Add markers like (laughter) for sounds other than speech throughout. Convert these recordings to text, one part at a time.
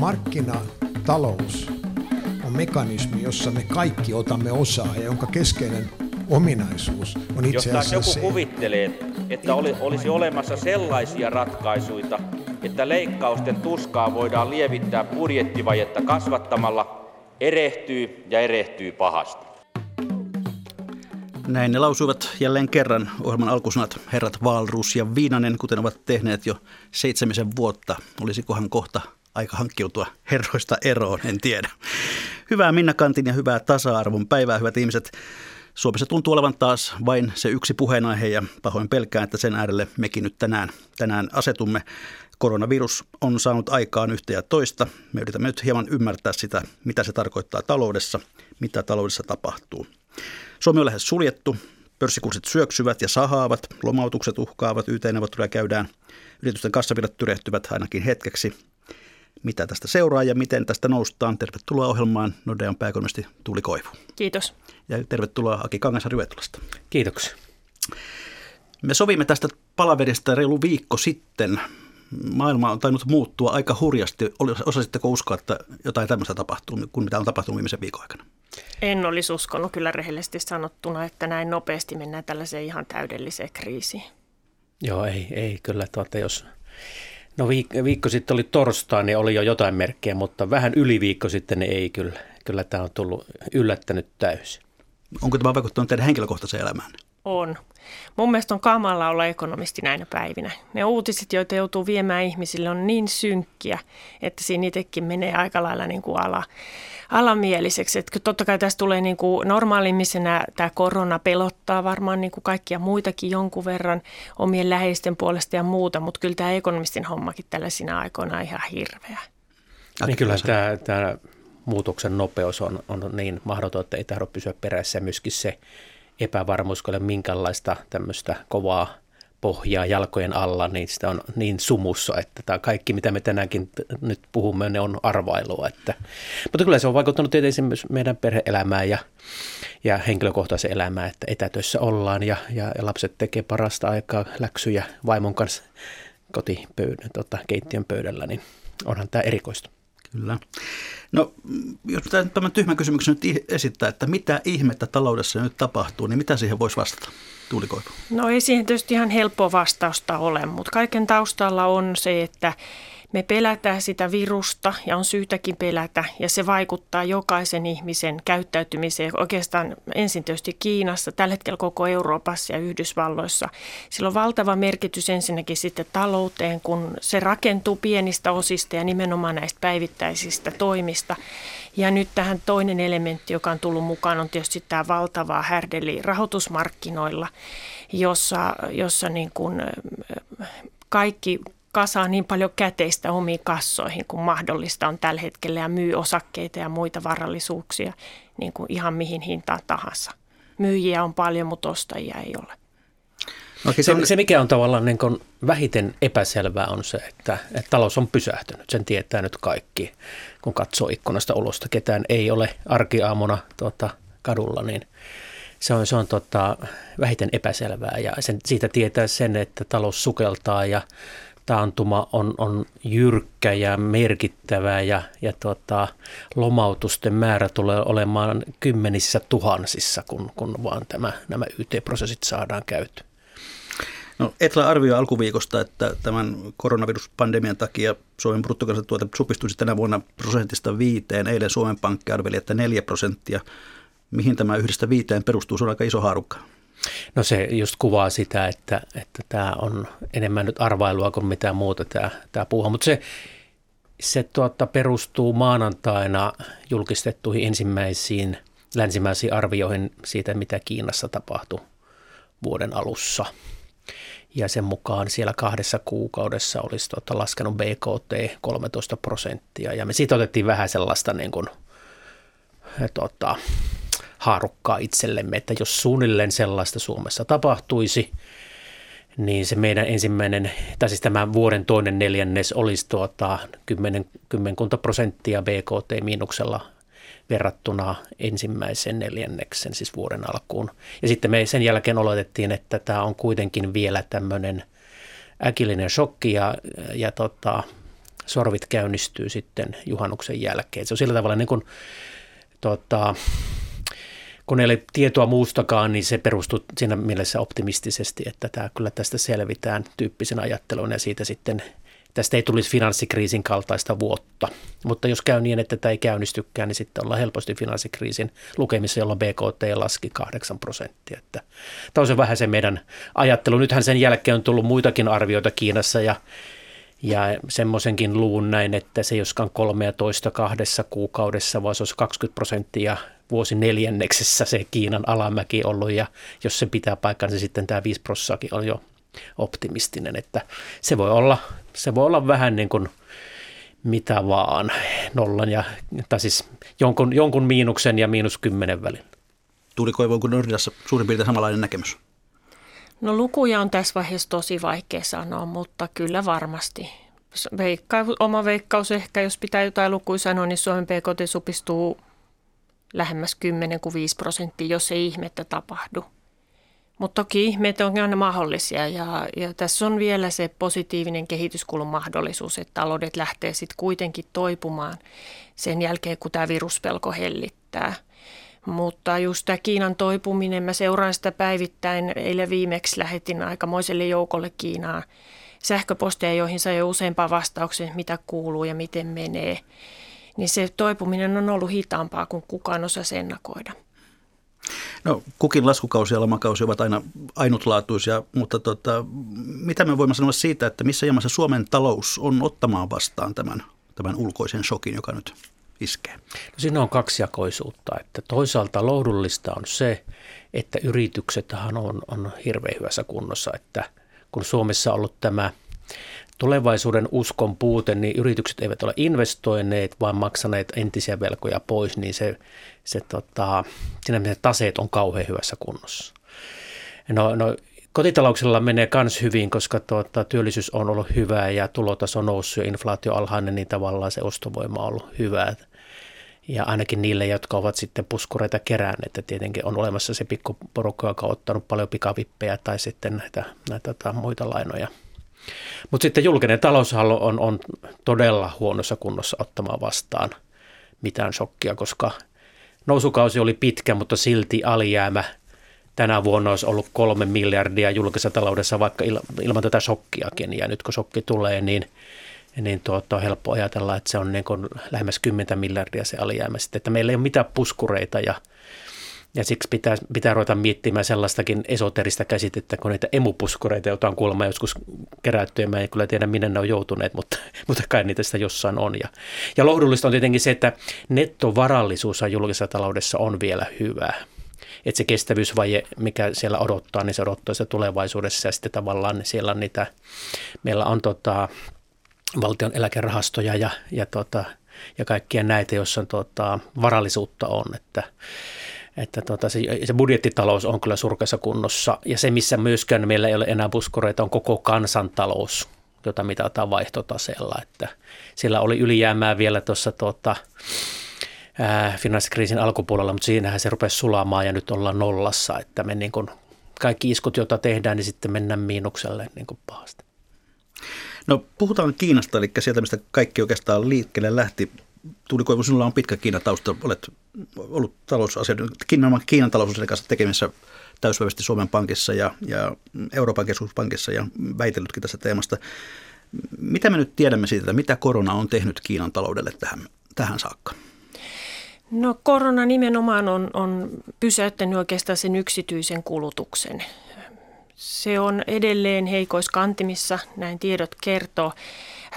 markkinatalous on mekanismi, jossa me kaikki otamme osaa ja jonka keskeinen ominaisuus on itse asiassa Jos se, joku kuvittelee, että oli, olisi olemassa sellaisia ratkaisuja, että leikkausten tuskaa voidaan lievittää budjettivajetta kasvattamalla, erehtyy ja erehtyy pahasti. Näin ne lausuivat jälleen kerran ohjelman alkusanat herrat Valrus ja Viinanen, kuten ovat tehneet jo seitsemisen vuotta. Olisikohan kohta aika hankkiutua herroista eroon, en tiedä. Hyvää Minna Kantin ja hyvää tasa-arvon päivää, hyvät ihmiset. Suomessa tuntuu olevan taas vain se yksi puheenaihe ja pahoin pelkään, että sen äärelle mekin nyt tänään, tänään asetumme. Koronavirus on saanut aikaan yhtä ja toista. Me yritämme nyt hieman ymmärtää sitä, mitä se tarkoittaa taloudessa, mitä taloudessa tapahtuu. Suomi on lähes suljettu, pörssikurssit syöksyvät ja sahaavat, lomautukset uhkaavat, YT-neuvotteluja käydään, yritysten kassavirrat tyrehtyvät ainakin hetkeksi. Mitä tästä seuraa ja miten tästä noustaan? Tervetuloa ohjelmaan Nordean pääkonomisti Tuuli Koivu. Kiitos. Ja tervetuloa Aki Kangasari Vetulasta. Kiitoksia. Me sovimme tästä palaverista reilu viikko sitten. Maailma on tainnut muuttua aika hurjasti. Osasitteko uskoa, että jotain tämmöistä tapahtuu, kun mitä on tapahtunut viimeisen viikon aikana? En olisi uskonut kyllä rehellisesti sanottuna, että näin nopeasti mennään tällaiseen ihan täydelliseen kriisiin. Joo, ei, ei kyllä. Tuota, jos No viikko, viikko sitten oli torstai, niin oli jo jotain merkkejä, mutta vähän yli viikko sitten niin ei kyllä. Kyllä tämä on tullut yllättänyt täysin. Onko tämä vaikuttanut teidän henkilökohtaiseen elämään? On. Mun mielestä on kamalla olla ekonomisti näinä päivinä. Ne uutiset, joita joutuu viemään ihmisille, on niin synkkiä, että siinä itsekin menee aika lailla niin kuin ala, alamieliseksi. Että totta kai tässä tulee niin kuin normaalimmisenä tämä korona pelottaa varmaan niin kuin kaikkia muitakin jonkun verran omien läheisten puolesta ja muuta, mutta kyllä tämä ekonomistin hommakin tällaisina aikoina on ihan hirveä. Niin kyllä tämä, tämä muutoksen nopeus on, on niin mahdoton, että ei tahdo pysyä perässä. Myöskin se epävarmuus, kun ei ole minkäänlaista tämmöistä kovaa pohjaa jalkojen alla, niin sitä on niin sumussa, että tämä kaikki, mitä me tänäänkin nyt puhumme, ne on arvailua. Että, mutta kyllä se on vaikuttanut tietysti myös meidän perheelämään ja, ja henkilökohtaisen elämään, että etätöissä ollaan ja, ja lapset tekee parasta aikaa läksyjä vaimon kanssa kotipöydän, tota, keittiön pöydällä, niin onhan tämä erikoista. Kyllä. No, jos pitää tämän tyhmän kysymyksen nyt esittää, että mitä ihmettä taloudessa nyt tapahtuu, niin mitä siihen voisi vastata? Tuuli Koivu. No ei siihen tietysti ihan helppoa vastausta ole, mutta kaiken taustalla on se, että me pelätään sitä virusta ja on syytäkin pelätä ja se vaikuttaa jokaisen ihmisen käyttäytymiseen oikeastaan ensin tietysti Kiinassa, tällä hetkellä koko Euroopassa ja Yhdysvalloissa. Sillä on valtava merkitys ensinnäkin sitten talouteen, kun se rakentuu pienistä osista ja nimenomaan näistä päivittäisistä toimista. Ja nyt tähän toinen elementti, joka on tullut mukaan, on tietysti tämä valtava härdeli rahoitusmarkkinoilla, jossa, jossa niin kuin kaikki kasaa niin paljon käteistä omiin kassoihin kuin mahdollista on tällä hetkellä ja myy osakkeita ja muita varallisuuksia niin kuin ihan mihin hintaan tahansa. Myyjiä on paljon, mutta ostajia ei ole. Okay, se, se, mikä on tavallaan niin kuin vähiten epäselvää on se, että, että talous on pysähtynyt. Sen tietää nyt kaikki, kun katsoo ikkunasta ulosta. Ketään ei ole arkiaamuna tuota, kadulla, niin se on, se on tota, vähiten epäselvää. Ja sen, siitä tietää sen, että talous sukeltaa ja taantuma on, on jyrkkä ja merkittävä ja, ja tota, lomautusten määrä tulee olemaan kymmenissä tuhansissa, kun, kun vaan tämä, nämä YT-prosessit saadaan käyttöön. No, Etla arvioi alkuviikosta, että tämän koronaviruspandemian takia Suomen bruttokansantuote supistuisi tänä vuonna prosentista viiteen. Eilen Suomen Pankki arveli, että neljä prosenttia. Mihin tämä yhdestä viiteen perustuu? Se on aika iso haarukka. No se just kuvaa sitä, että, että tämä on enemmän nyt arvailua kuin mitään muuta tämä, tämä puuha. Mutta se, se tuota, perustuu maanantaina julkistettuihin ensimmäisiin länsimäisiin arvioihin siitä, mitä Kiinassa tapahtui vuoden alussa. Ja sen mukaan siellä kahdessa kuukaudessa olisi tuota, laskenut BKT 13 prosenttia. Ja me siitä otettiin vähän sellaista niin kuin, tuota, haarukkaa itsellemme, että jos suunnilleen sellaista Suomessa tapahtuisi, niin se meidän ensimmäinen, tai siis tämä vuoden toinen neljännes olisi tuota 10, kymmenkunta prosenttia BKT-miinuksella verrattuna ensimmäisen neljänneksen, siis vuoden alkuun. Ja sitten me sen jälkeen oletettiin, että tämä on kuitenkin vielä tämmöinen äkillinen shokki ja, ja tota, sorvit käynnistyy sitten juhannuksen jälkeen. Se on sillä tavalla niin kuin, tota, kun ei ole tietoa muustakaan, niin se perustuu siinä mielessä optimistisesti, että tämä kyllä tästä selvitään tyyppisen ajattelun ja siitä sitten tästä ei tulisi finanssikriisin kaltaista vuotta. Mutta jos käy niin, että tämä ei käynnistykään, niin sitten ollaan helposti finanssikriisin lukemissa, jolloin BKT laski 8 prosenttia. Että tämä on se vähän se meidän ajattelu. Nythän sen jälkeen on tullut muitakin arvioita Kiinassa ja ja semmoisenkin luvun näin, että se ei olisikaan 13 kahdessa kuukaudessa, vaan se olisi 20 prosenttia vuosi neljänneksessä se Kiinan alamäki ollut. Ja jos se pitää paikkansa, niin sitten tämä 5 prosenttiakin on jo optimistinen. Että se voi olla, se voi olla vähän niin kuin mitä vaan, nollan ja, tai siis jonkun, jonkun miinuksen ja miinus kymmenen välillä. Tuuli Koivu, onko Nordilassa suurin piirtein samanlainen näkemys? No lukuja on tässä vaiheessa tosi vaikea sanoa, mutta kyllä varmasti. Veikka, oma veikkaus ehkä, jos pitää jotain lukuja sanoa, niin Suomen PKT supistuu lähemmäs 10 kuin 5 prosenttia, jos ei ihmettä tapahdu. Mutta toki ihmeet on aina mahdollisia ja, ja tässä on vielä se positiivinen kehityskulun mahdollisuus, että taloudet lähtee sitten kuitenkin toipumaan sen jälkeen, kun tämä viruspelko hellittää – mutta just tämä Kiinan toipuminen, mä seuraan sitä päivittäin. Eilen viimeksi lähetin aikamoiselle joukolle Kiinaa sähköposteja, joihin sai useampaa vastauksia, mitä kuuluu ja miten menee. Niin se toipuminen on ollut hitaampaa kuin kukaan osasi ennakoida. No, kukin laskukausi ja lamakausi ovat aina ainutlaatuisia, mutta tota, mitä me voimme sanoa siitä, että missä jamassa Suomen talous on ottamaan vastaan tämän, tämän ulkoisen shokin, joka nyt iskee? No siinä on kaksijakoisuutta. Että toisaalta lohdullista on se, että yrityksethän on, on hirveän hyvässä kunnossa, että kun Suomessa on ollut tämä tulevaisuuden uskon puute, niin yritykset eivät ole investoineet, vaan maksaneet entisiä velkoja pois, niin se, se tota, siinä taseet on kauhean hyvässä kunnossa. No, no kotitalouksilla menee myös hyvin, koska tuota, työllisyys on ollut hyvää ja tulotaso noussut ja inflaatio alhainen, niin tavallaan se ostovoima on ollut hyvää. Ja ainakin niille, jotka ovat sitten puskureita keränneet, että tietenkin on olemassa se pikku porukka, joka on ottanut paljon pikavippejä tai sitten näitä, näitä tota, muita lainoja. Mutta sitten julkinen taloushallo on, on todella huonossa kunnossa ottamaan vastaan mitään shokkia, koska nousukausi oli pitkä, mutta silti alijäämä tänä vuonna olisi ollut kolme miljardia julkisessa taloudessa vaikka ilman tätä shokkiakin. Ja nyt kun shokki tulee, niin – niin tuota, on helppo ajatella, että se on niin kuin lähemmäs 10 miljardia se alijäämä sitten, että meillä ei ole mitään puskureita ja, ja siksi pitää, pitää ruveta miettimään sellaistakin esoterista käsitettä kuin niitä emupuskureita, joita on kuulemma joskus kerätty. Ja mä en kyllä tiedä minne ne on joutuneet, mutta, (laughs) mutta kai niitä sitä jossain on. Ja, ja lohdullista on tietenkin se, että nettovarallisuus julkisessa taloudessa on vielä hyvä että se kestävyysvaje, mikä siellä odottaa, niin se odottaa se tulevaisuudessa. Ja sitten tavallaan siellä on niitä, meillä on tota, valtion eläkerahastoja ja, ja, tota, ja kaikkia näitä, joissa tota, varallisuutta on, että, että tota, se, se budjettitalous on kyllä surkeassa kunnossa ja se, missä myöskään meillä ei ole enää puskureita, on koko kansantalous, jota mitataan vaihtotaseella, että sillä oli ylijäämää vielä tuossa tota, finanssikriisin alkupuolella, mutta siinähän se rupesi sulamaan ja nyt ollaan nollassa, että me niin kuin, kaikki iskut, joita tehdään, niin sitten mennään miinukselle niin kuin pahasti. No puhutaan Kiinasta, eli sieltä mistä kaikki oikeastaan liikkeelle lähti. Tuuli Koivu, sinulla on pitkä Kiinan tausta, olet ollut talousasioiden, Kiinan, talousasioiden kanssa tekemissä täyspäiväisesti Suomen Pankissa ja, ja Euroopan keskuspankissa ja väitellytkin tästä teemasta. Mitä me nyt tiedämme siitä, mitä korona on tehnyt Kiinan taloudelle tähän, tähän saakka? No korona nimenomaan on, on pysäyttänyt oikeastaan sen yksityisen kulutuksen. Se on edelleen heikoiskantimissa, näin tiedot kertoo.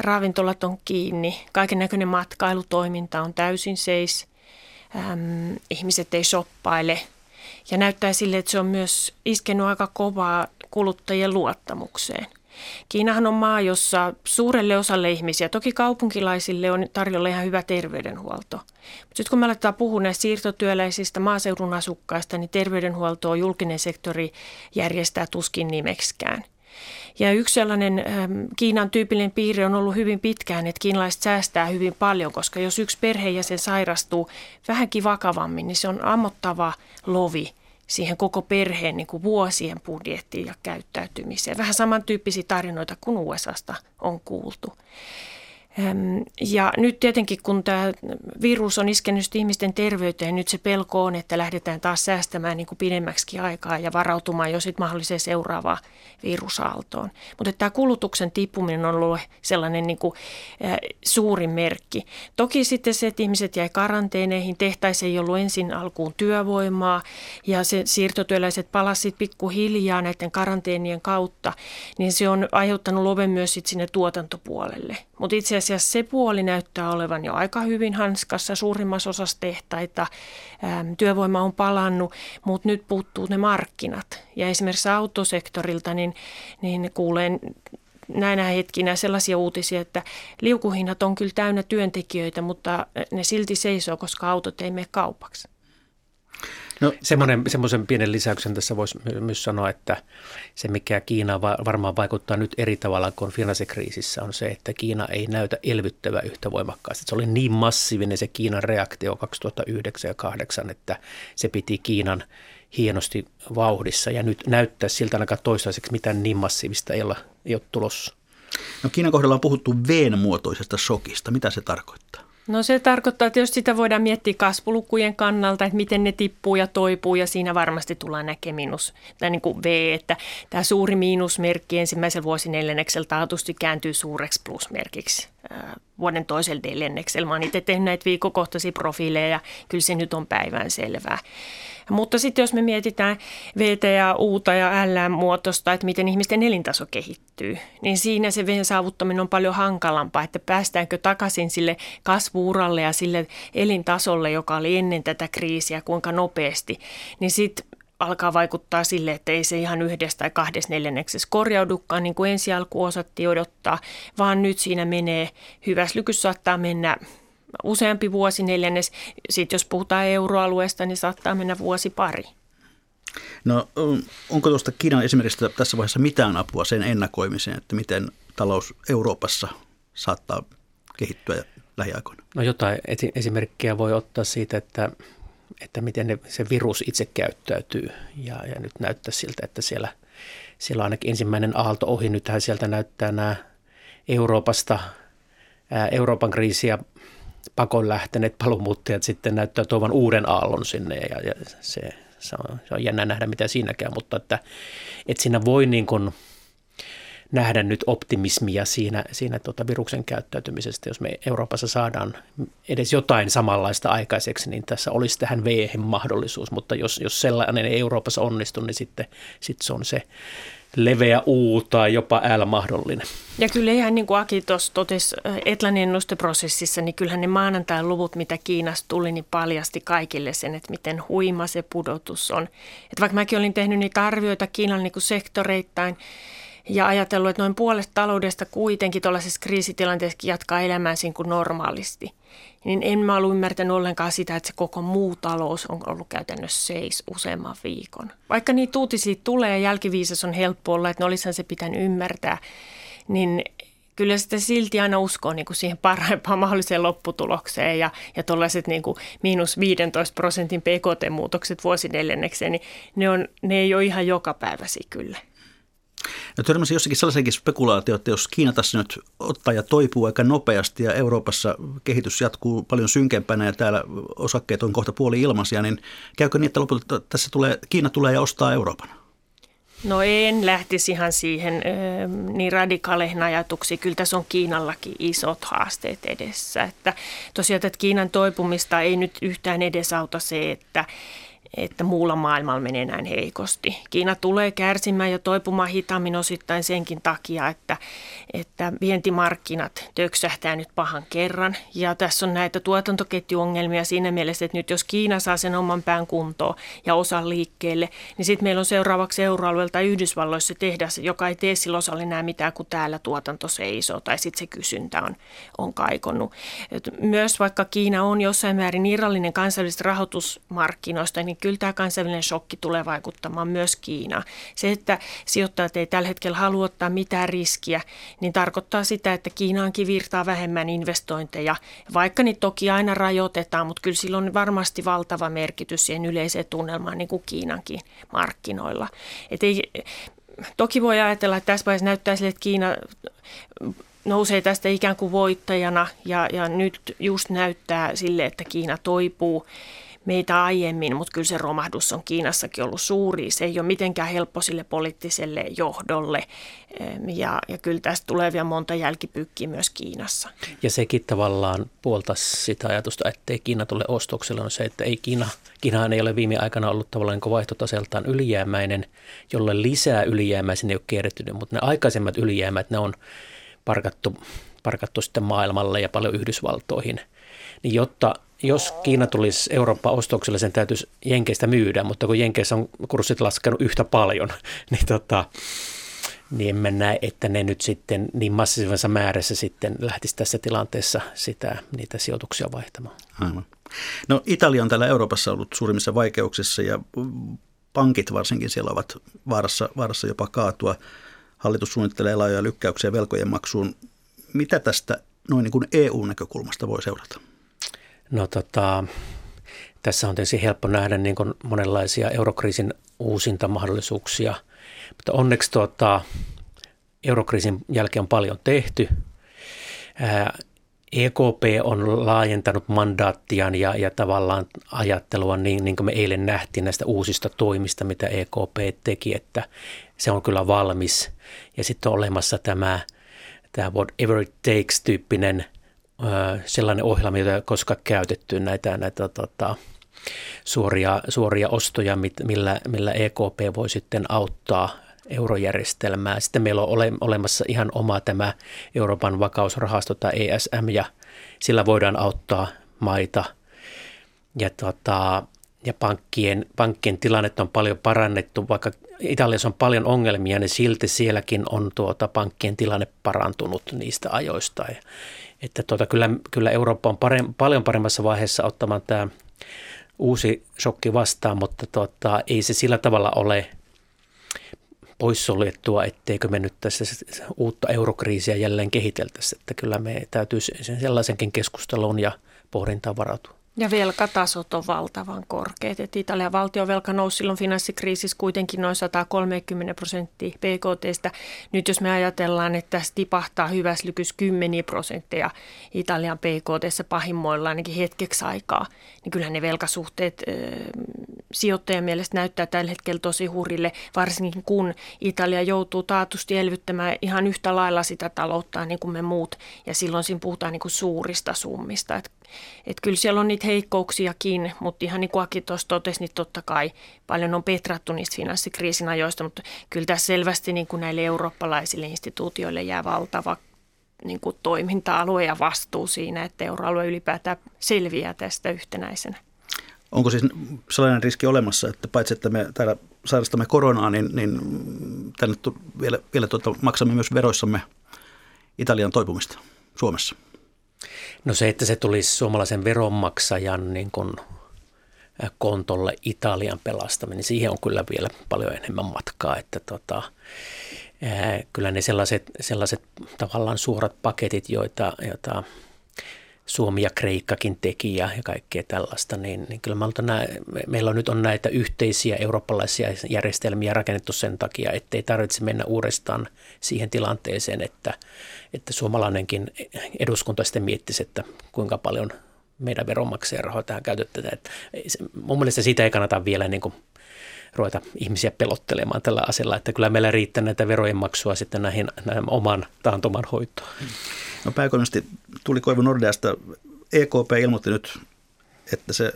Ravintolat on kiinni, kaiken näköinen matkailutoiminta on täysin seis, ähm, ihmiset ei shoppaile. Ja näyttää sille, että se on myös iskenut aika kovaa kuluttajien luottamukseen. Kiinahan on maa, jossa suurelle osalle ihmisiä, toki kaupunkilaisille on tarjolla ihan hyvä terveydenhuolto. Mutta sitten kun me aletaan puhua näistä siirtotyöläisistä maaseudun asukkaista, niin terveydenhuoltoa julkinen sektori järjestää tuskin nimeksikään. Ja yksi sellainen ähm, Kiinan tyypillinen piirre on ollut hyvin pitkään, että kiinalaiset säästää hyvin paljon, koska jos yksi perheenjäsen sairastuu vähänkin vakavammin, niin se on ammottava lovi siihen koko perheen niin kuin vuosien budjettiin ja käyttäytymiseen. Vähän samantyyppisiä tarinoita kuin USAsta on kuultu. Ja nyt tietenkin, kun tämä virus on iskenyt ihmisten terveyteen, nyt se pelko on, että lähdetään taas säästämään niin kuin pidemmäksi aikaa ja varautumaan jo sitten mahdolliseen seuraavaan virusaaltoon. Mutta tämä kulutuksen tippuminen on ollut sellainen niin kuin, äh, suuri merkki. Toki sitten se, että ihmiset jäi karanteeneihin, tehtäisiin ei ollut ensin alkuun työvoimaa ja se siirtotyöläiset palasivat pikkuhiljaa näiden karanteenien kautta, niin se on aiheuttanut loven myös sit sinne tuotantopuolelle. Mutta itse asiassa se puoli näyttää olevan jo aika hyvin hanskassa suurimmassa osassa tehtaita. Työvoima on palannut, mutta nyt puuttuu ne markkinat. Ja esimerkiksi autosektorilta niin, niin kuulen näinä hetkinä sellaisia uutisia, että liukuhinnat on kyllä täynnä työntekijöitä, mutta ne silti seisoo, koska autot ei mene kaupaksi. No, semmoinen, semmoisen pienen lisäyksen tässä voisi myös sanoa, että se mikä Kiina varmaan vaikuttaa nyt eri tavalla kuin finanssikriisissä on se, että Kiina ei näytä elvyttävä yhtä voimakkaasti. Se oli niin massiivinen se Kiinan reaktio 2009 ja 2008, että se piti Kiinan hienosti vauhdissa ja nyt näyttää siltä ainakaan toistaiseksi mitään niin massiivista ei ole, ei ole tulossa. No Kiinan kohdalla on puhuttu V-muotoisesta shokista. Mitä se tarkoittaa? No se tarkoittaa, että jos sitä voidaan miettiä kasvulukujen kannalta, että miten ne tippuu ja toipuu ja siinä varmasti tullaan näkemään miinus, tai niin kuin V, että tämä suuri miinusmerkki ensimmäisellä vuosineljänneksellä taatusti kääntyy suureksi plusmerkiksi vuoden toisella neljänneksellä. Mä oon itse tehnyt näitä viikokohtaisia profiileja ja kyllä se nyt on päivän selvää. Mutta sitten jos me mietitään VT ja Uta ja L-muotoista, että miten ihmisten elintaso kehittyy, niin siinä se veen saavuttaminen on paljon hankalampaa, että päästäänkö takaisin sille kasvuuralle ja sille elintasolle, joka oli ennen tätä kriisiä, kuinka nopeasti, niin sitten alkaa vaikuttaa sille, että ei se ihan yhdessä tai kahdessa neljänneksessä korjaudukaan, niin kuin ensi alku osattiin odottaa, vaan nyt siinä menee, hyvässä lykyssä saattaa mennä useampi vuosi neljännes. Sitten jos puhutaan euroalueesta, niin saattaa mennä vuosi pari. No onko tuosta Kiinan esimerkiksi tässä vaiheessa mitään apua sen ennakoimiseen, että miten talous Euroopassa saattaa kehittyä lähiaikoina? No jotain esimerkkiä voi ottaa siitä, että, että miten ne, se virus itse käyttäytyy ja, ja nyt näyttää siltä, että siellä, siellä on ainakin ensimmäinen aalto ohi. Nythän sieltä näyttää nämä Euroopasta, ää, Euroopan kriisiä pakon lähteneet paluumuuttajat sitten näyttää tuovan uuden aallon sinne ja, ja se, se, on, se on jännä nähdä mitä siinäkään, mutta että, että siinä voi niin kuin nähdä nyt optimismia siinä, siinä tuota viruksen käyttäytymisestä. Jos me Euroopassa saadaan edes jotain samanlaista aikaiseksi, niin tässä olisi tähän v mahdollisuus, mutta jos, jos sellainen ei Euroopassa onnistu, niin sitten, sitten se on se leveä U tai jopa L mahdollinen. Ja kyllä ihan niin kuin Aki tuossa totesi äh, Etlan ennusteprosessissa, niin kyllähän ne maanantain luvut, mitä Kiinasta tuli, niin paljasti kaikille sen, että miten huima se pudotus on. Että vaikka mäkin olin tehnyt niitä arvioita Kiinan niin kuin sektoreittain, ja ajatellut, että noin puolesta taloudesta kuitenkin tuollaisessa kriisitilanteessa jatkaa elämäänsä kuin normaalisti. Niin en mä ollut ymmärtänyt ollenkaan sitä, että se koko muu talous on ollut käytännössä seis useamman viikon. Vaikka niitä uutisia tulee ja jälkiviisas on helppo olla, että ne olisihan se pitänyt ymmärtää, niin kyllä sitä silti aina uskoo niin kuin siihen parhaimpaan (laughs) mahdolliseen lopputulokseen ja, ja tuollaiset niin kuin miinus 15 prosentin PKT-muutokset vuosineljännekseen, niin ne, on, ne ei ole ihan joka päiväsi kyllä. No törmäsin jossakin sellaisenkin spekulaatio, että jos Kiina tässä nyt ottaa ja toipuu aika nopeasti ja Euroopassa kehitys jatkuu paljon synkempänä ja täällä osakkeet on kohta puoli ilmaisia, niin käykö niin, että lopulta tässä tulee, Kiina tulee ja ostaa Euroopan? No en lähtisi ihan siihen niin radikaaleihin ajatuksiin. Kyllä tässä on Kiinallakin isot haasteet edessä. Että tosiaan, että Kiinan toipumista ei nyt yhtään edesauta se, että että muulla maailmalla menee näin heikosti. Kiina tulee kärsimään ja toipumaan hitaammin osittain senkin takia, että, että vientimarkkinat töksähtää nyt pahan kerran. Ja tässä on näitä tuotantoketjuongelmia siinä mielessä, että nyt jos Kiina saa sen oman pään kuntoon ja osan liikkeelle, niin sitten meillä on seuraavaksi euroalueelta Yhdysvalloissa tehdas, joka ei tee sillä osalla enää mitään, kun täällä tuotanto seisoo tai sitten se kysyntä on, on kaikonnut. Myös vaikka Kiina on jossain määrin irrallinen kansallisista rahoitusmarkkinoista, niin kyllä tämä kansainvälinen shokki tulee vaikuttamaan myös Kiinaan. Se, että sijoittajat ei tällä hetkellä halua ottaa mitään riskiä, niin tarkoittaa sitä, että Kiinaankin virtaa vähemmän investointeja, vaikka niitä toki aina rajoitetaan, mutta kyllä sillä on varmasti valtava merkitys siihen yleiseen tunnelmaan niin kuin Kiinankin markkinoilla. Et ei, toki voi ajatella, että tässä vaiheessa näyttää sille, että Kiina nousee tästä ikään kuin voittajana ja, ja nyt just näyttää sille, että Kiina toipuu meitä aiemmin, mutta kyllä se romahdus on Kiinassakin ollut suuri. Se ei ole mitenkään helppo sille poliittiselle johdolle ja, ja kyllä tästä tulee vielä monta jälkipykkiä myös Kiinassa. Ja sekin tavallaan puolta sitä ajatusta, ettei Kiina tule ostoksella, on se, että ei Kiina, Kiinahan ei ole viime aikana ollut tavallaan niin vaihtotaseltaan ylijäämäinen, jolle lisää ylijäämää sinne ei ole kierrettynyt, mutta ne aikaisemmat ylijäämät, ne on parkattu, parkattu sitten maailmalle ja paljon Yhdysvaltoihin. Niin jotta jos Kiina tulisi Eurooppaan ostokselle, sen täytyisi Jenkeistä myydä, mutta kun Jenkeissä on kurssit laskenut yhtä paljon, (laughs) niin, tota, niin emme näe, että ne nyt sitten niin massiivisessa määrässä sitten lähtisi tässä tilanteessa sitä, niitä sijoituksia vaihtamaan. Aivan. No Italia on täällä Euroopassa ollut suurimmissa vaikeuksissa ja pankit varsinkin siellä ovat vaarassa, vaarassa jopa kaatua. Hallitus suunnittelee laajoja lykkäyksiä velkojen maksuun. Mitä tästä noin niin kuin EU-näkökulmasta voi seurata? No tota, tässä on tietysti helppo nähdä niin kuin monenlaisia eurokriisin uusintamahdollisuuksia, mutta onneksi tota, eurokriisin jälkeen on paljon tehty. Ää, EKP on laajentanut mandaattiaan ja, ja tavallaan ajattelua niin, niin kuin me eilen nähtiin näistä uusista toimista, mitä EKP teki, että se on kyllä valmis. Ja sitten on olemassa tämä, tämä whatever it takes-tyyppinen sellainen ohjelma, jota ei koskaan käytetty näitä, näitä tota, suoria, suoria ostoja, millä, millä EKP voi sitten auttaa eurojärjestelmää. Sitten meillä on ole, olemassa ihan oma tämä Euroopan vakausrahasto tai ESM ja sillä voidaan auttaa maita. Ja, tota, ja pankkien, pankkien tilannetta on paljon parannettu, vaikka Italiassa on paljon ongelmia, niin silti sielläkin on tuota pankkien tilanne parantunut niistä ajoista. Ja, että tuota, kyllä, kyllä Eurooppa on parem, paljon paremmassa vaiheessa ottamaan tämä uusi shokki vastaan, mutta tuota, ei se sillä tavalla ole poissuljettua, etteikö me nyt tässä uutta eurokriisiä jälleen kehiteltäisi. Että kyllä me täytyy sellaisenkin keskustelun ja pohdintaan varautua. Ja velkatasot on valtavan korkeat. Et Italian valtiovelka nousi silloin finanssikriisissä kuitenkin noin 130 prosenttia BKTstä. Nyt jos me ajatellaan, että tässä tipahtaa hyvässä lykys 10 prosentteja Italian BKTssä pahimmoilla ainakin hetkeksi aikaa, niin kyllähän ne velkasuhteet äh, sijoittajan mielestä näyttää tällä hetkellä tosi hurille, varsinkin kun Italia joutuu taatusti elvyttämään ihan yhtä lailla sitä talouttaan niin kuin me muut. Ja silloin siinä puhutaan niin kuin suurista summista. Et kyllä siellä on niitä heikkouksiakin, mutta ihan niin kuin Aki tuossa totesi, niin totta kai paljon on petrattu niistä finanssikriisin ajoista, mutta kyllä tässä selvästi niin kuin näille eurooppalaisille instituutioille jää valtava niin kuin toiminta-alue ja vastuu siinä, että euroalue ylipäätään selviää tästä yhtenäisenä. Onko siis sellainen riski olemassa, että paitsi että me täällä sairastamme koronaa, niin, niin tänne vielä, vielä tuota, maksamme myös veroissamme Italian toipumista Suomessa? No se, että se tulisi suomalaisen veronmaksajan niin kuin kontolle Italian pelastaminen, niin siihen on kyllä vielä paljon enemmän matkaa, että tota, ää, kyllä ne sellaiset, sellaiset tavallaan suorat paketit, joita, joita Suomi ja Kreikkakin teki ja, kaikkea tällaista, niin, niin kyllä me nää, meillä on nyt on näitä yhteisiä eurooppalaisia järjestelmiä rakennettu sen takia, ettei tarvitse mennä uudestaan siihen tilanteeseen, että, että suomalainenkin eduskunta sitten miettisi, että kuinka paljon meidän veronmaksajien rahoja tähän käytetään. Mun mielestä siitä ei kannata vielä niin kuin ruveta ihmisiä pelottelemaan tällä asialla, että kyllä meillä riittää näitä verojen maksua sitten näihin, näihin oman taantuman hoitoon. No pääkonosti tuli Koivu Nordeasta. EKP ilmoitti nyt, että se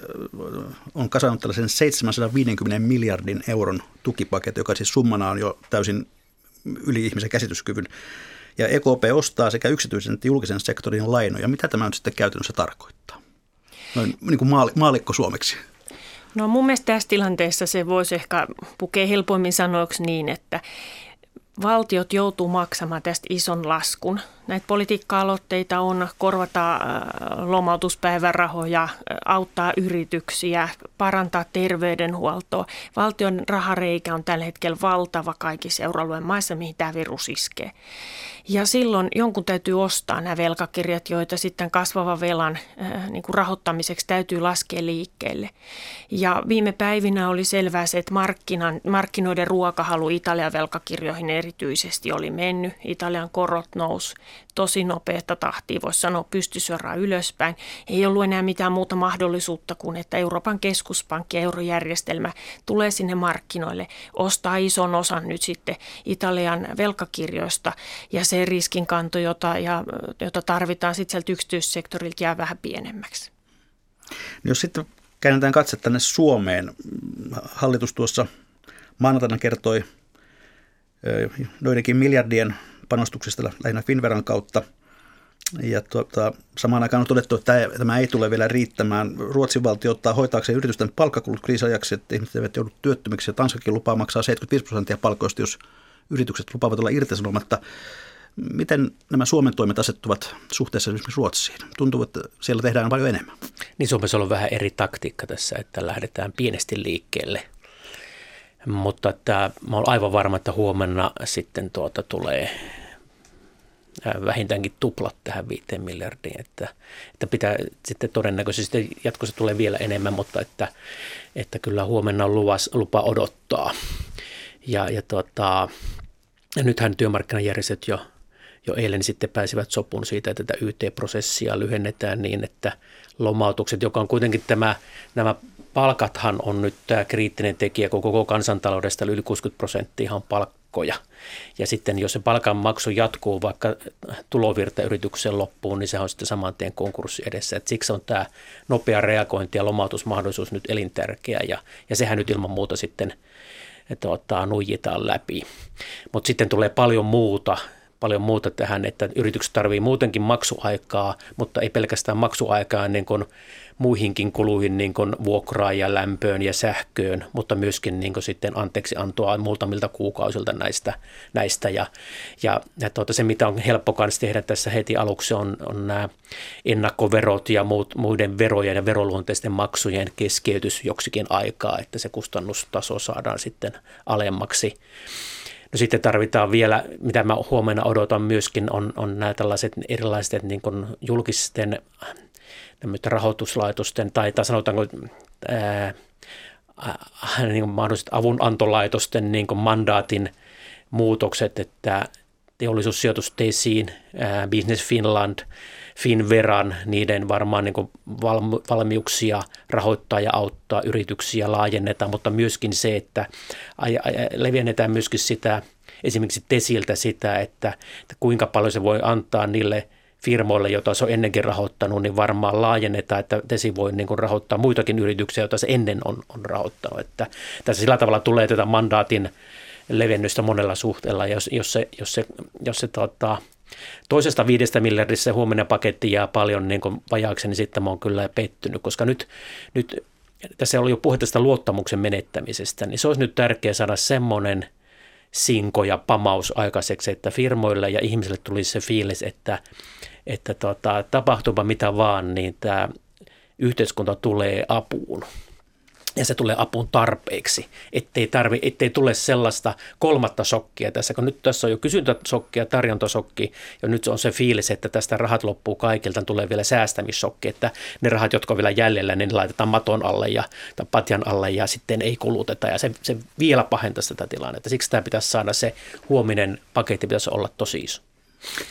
on kasannut tällaisen 750 miljardin euron tukipaketti, joka siis summana on jo täysin yli ihmisen käsityskyvyn. Ja EKP ostaa sekä yksityisen että julkisen sektorin lainoja. Mitä tämä nyt sitten käytännössä tarkoittaa? Noin niin kuin maalikko suomeksi. No mun mielestä tässä tilanteessa se voisi ehkä pukea helpommin sanoiksi niin, että valtiot joutuu maksamaan tästä ison laskun Näitä politiikka-aloitteita on korvata lomautuspäivärahoja, auttaa yrityksiä, parantaa terveydenhuoltoa. Valtion rahareikä on tällä hetkellä valtava kaikissa euroalueen maissa, mihin tämä virus iskee. Ja silloin jonkun täytyy ostaa nämä velkakirjat, joita sitten kasvavan velan äh, niin kuin rahoittamiseksi täytyy laskea liikkeelle. Ja viime päivinä oli selvää se, että markkinan, markkinoiden ruokahalu Italian velkakirjoihin erityisesti oli mennyt. Italian korot nousi tosi nopeata tahtia, voisi sanoa pystysuoraan ylöspäin. Ei ollut enää mitään muuta mahdollisuutta kuin, että Euroopan keskuspankki ja eurojärjestelmä tulee sinne markkinoille, ostaa ison osan nyt sitten Italian velkakirjoista ja se riskinkanto, jota, ja, jota tarvitaan sitten sieltä yksityissektorilta jää vähän pienemmäksi. Jos sitten käännetään katse tänne Suomeen. Hallitus tuossa maanantaina kertoi joidenkin miljardien panostuksista lähinnä Finveran kautta. Ja tuota, samaan aikaan on todettu, että tämä ei tule vielä riittämään. Ruotsin valtio ottaa hoitaakseen yritysten palkkakulut kriisiajaksi, että ihmiset eivät joudu työttömiksi. Ja Tanskakin lupaa maksaa 75 prosenttia palkoista, jos yritykset lupaavat olla irtisanomatta. Miten nämä Suomen toimet asettuvat suhteessa esimerkiksi Ruotsiin? Tuntuu, että siellä tehdään paljon enemmän. Niin Suomessa on vähän eri taktiikka tässä, että lähdetään pienesti liikkeelle. Mutta että mä olen aivan varma, että huomenna sitten tuota tulee vähintäänkin tuplat tähän viiteen miljardiin, että, että pitää sitten todennäköisesti jatkossa tulee vielä enemmän, mutta että, että kyllä huomenna on luvas, lupa odottaa. Ja, ja, ja nythän työmarkkinajärjestöt jo jo eilen sitten pääsivät sopuun siitä, että tätä YT-prosessia lyhennetään niin, että lomautukset, joka on kuitenkin tämä, nämä palkathan on nyt tämä kriittinen tekijä, kun koko kansantaloudesta yli 60 prosenttia on palkkoja. Ja sitten jos se palkanmaksu jatkuu vaikka tulovirta yrityksen loppuun, niin se on sitten saman tien konkurssi edessä. Et siksi on tämä nopea reagointi ja lomautusmahdollisuus nyt elintärkeä ja, ja sehän nyt ilman muuta sitten että ottaa nuijitaan läpi. Mutta sitten tulee paljon muuta paljon muuta tähän, että yritykset tarvii muutenkin maksuaikaa, mutta ei pelkästään maksuaikaa niin kuin muihinkin kuluihin niin kuin vuokraan ja lämpöön ja sähköön, mutta myöskin niin kuin sitten anteeksi antoa muutamilta kuukausilta näistä. näistä. Ja, ja, ja tuota, se, mitä on helppo kanssa tehdä tässä heti aluksi, on, on nämä ennakkoverot ja muut, muiden verojen ja veroluonteisten maksujen keskeytys joksikin aikaa, että se kustannustaso saadaan sitten alemmaksi. No sitten tarvitaan vielä, mitä mä huomenna odotan myöskin, on, on nämä tällaiset erilaiset niin kuin julkisten rahoituslaitosten tai, tai sanotaanko ää, niin kuin mahdolliset avunantolaitosten niin kuin mandaatin muutokset, että teollisuussijoitus Tesiin, Business Finland, Finveran, niiden varmaan niin kuin valmiuksia rahoittaa ja auttaa yrityksiä laajennetaan, mutta myöskin se, että leviennetään myöskin sitä, esimerkiksi Tesiltä sitä, että, että kuinka paljon se voi antaa niille firmoille, joita se on ennenkin rahoittanut, niin varmaan laajennetaan, että Tesi voi niin kuin rahoittaa muitakin yrityksiä, joita se ennen on, on rahoittanut. Että tässä sillä tavalla tulee tätä mandaatin levennystä monella suhteella, jos, jos se, jos se, jos se tota, toisesta viidestä miljardista huomenna paketti jää paljon niin kuin vajaaksi, niin sitten mä oon kyllä pettynyt, koska nyt, nyt tässä oli jo puhe tästä luottamuksen menettämisestä, niin se olisi nyt tärkeää saada semmoinen sinko ja pamaus aikaiseksi, että firmoille ja ihmisille tulisi se fiilis, että, että tota, tapahtuupa mitä vaan, niin tämä yhteiskunta tulee apuun ja se tulee apuun tarpeeksi, ettei, tarvi, ettei tule sellaista kolmatta sokkia tässä, kun nyt tässä on jo kysyntäsokki ja tarjontasokki, ja nyt on se fiilis, että tästä rahat loppuu kaikilta, tulee vielä säästämissokki, että ne rahat, jotka on vielä jäljellä, niin ne laitetaan maton alle ja tai patjan alle ja sitten ei kuluteta, ja se, se vielä pahentaisi tätä tilannetta. Siksi tämä pitäisi saada se huominen paketti pitäisi olla tosi iso.